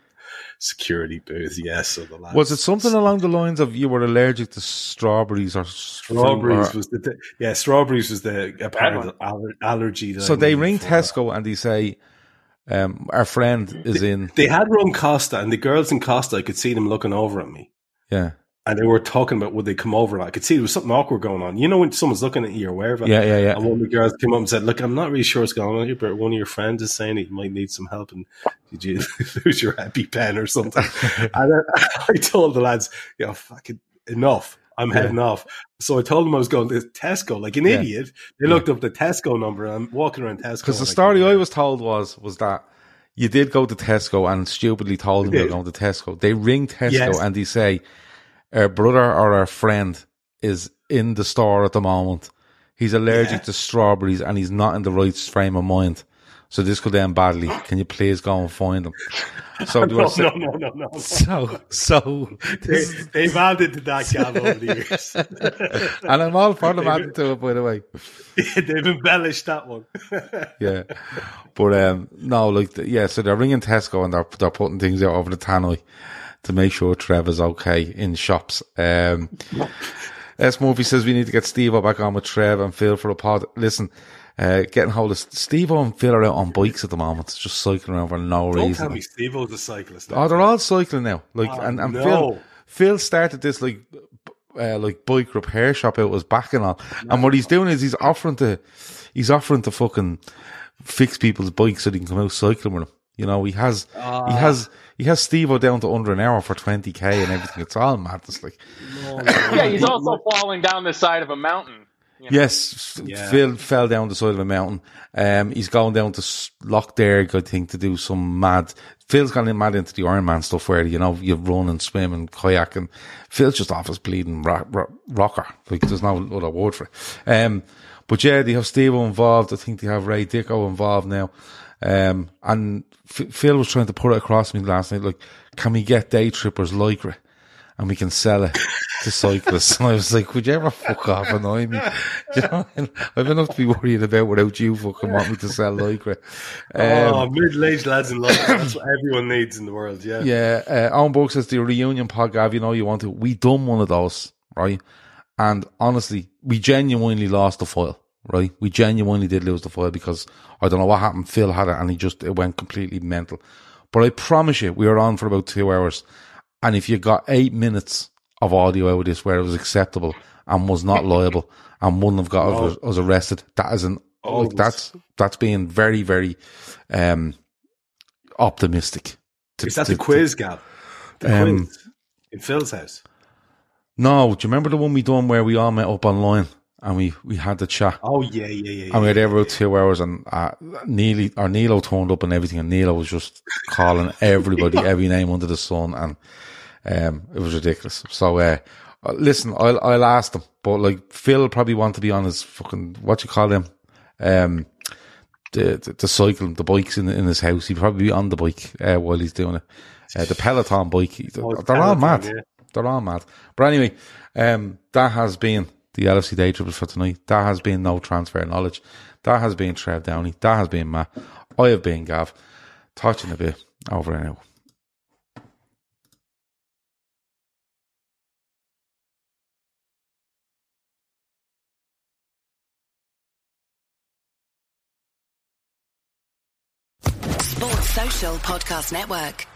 security booth. Yes, so the lads, Was it something along the lines of you were allergic to strawberries or Strawberries or- was the yeah. Strawberries was the apparent aller- allergy. That so I they needed ring for- Tesco and they say, um, "Our friend is in." They had run Costa, and the girls in Costa, I could see them looking over at me. Yeah, and they were talking about would they come over. And I could see there was something awkward going on. You know when someone's looking at you, you're aware of it. yeah, yeah, yeah. And one of the girls came up and said, "Look, I'm not really sure what's going on here, but one of your friends is saying you might need some help, and did you lose your happy pen or something?" and I told the lads, "You know, fucking enough. I'm heading off." So I told them I was going to Tesco, like an Yeah. idiot. They looked up the Tesco number, and I'm walking around Tesco. Because the and I story I was told was was that you did go to Tesco and stupidly told them you're going to Tesco. They ring Tesco Yes. and they say, "Our brother or our friend is in the store at the moment. He's allergic Yeah. to strawberries and he's not in the right frame of mind. So this could end badly. Can you please go and find him?" So No, sa- no, no, no, no. so so They, they've added to that gap over the years. and I'm all for them adding to it by the way. they've embellished that one. yeah. But um, no, like yeah, so they're ringing Tesco and they're they're putting things out over the tannoy to make sure Trevor's okay in shops. Um, S Murphy says we need to get Steve back on with Trev and Phil for a pod. Listen, uh, getting hold of Steve and Phil are out on bikes at the moment, just cycling around for no reason. Don't reason. tell me Steve was a cyclist. Oh, they're all cycling now. Like, Oh, and, and no. Phil, Phil started this like, uh, like bike repair shop out his back and all. And what he's doing is he's offering to, he's offering to fucking fix people's bikes so they can come out cycling with him. You know, he has, Ah. he has, he has Steve down to under an hour for 20k and everything. It's all madness. Like, Yeah, he's also falling down the side of a mountain. you know. Yes, Yeah. Phil fell down the side of a mountain. Um, he's going down to S- Lough Derg, I think, to do some mad. Phil's gone in mad into the Ironman stuff where, you know, you run and swim and kayak and Phil's just off his bleeding ro- ro- rocker. Like, there's no other word for it. Um, but yeah, they have Steve involved. I think they have Ray Dicko involved now. Um, and F- Phil was trying to put it across me last night, like, can we get day trippers lycra? and we can sell it to cyclists. and I was like, would you ever fuck off annoy me? You know, I've enough to be worried about without you fucking want me to sell lycra. oh, Um, middle-aged lads in London. That's what everyone needs in the world. Yeah. yeah, uh, on book says the reunion pod, Gav, you know you want to. We done one of those, right? And honestly, we genuinely lost the foil, right? We genuinely did lose the foil because I don't know what happened. Phil had it and he just, it went completely mental. But I promise you, we were on for about two hours. And if you got eight minutes of audio out of this where it was acceptable and was not liable and wouldn't have got us, us arrested, that is an, Oh, like, that's, that's being very, very, um, optimistic. to- Is that to- the quiz, Gav? The Um, quiz in Phil's house. No, do you remember the one we done where we all met up online and we, we had the chat? Oh yeah, yeah, yeah. And we yeah. were there about two hours and uh, Neely, or Nilo turned up and everything and Nilo was just calling everybody, every name under the sun and um, it was ridiculous. So, uh, uh, listen, I'll, I'll ask them, but like Phil probably want to be on his fucking, what you call them? Um, the, the, the cycle, the bikes in, in his house. He'd probably be on the bike, uh, while he's doing it. Uh, the Peloton bike. Oh, they're all mad. yeah. They're all mad. But anyway, um, that has been the LFC Day Trippers for tonight. That has been no transfer knowledge. That has been Trev Downey. That has been Matt. I have been Gav. Talk to you a bit. Over and out. Sports Social Podcast Network.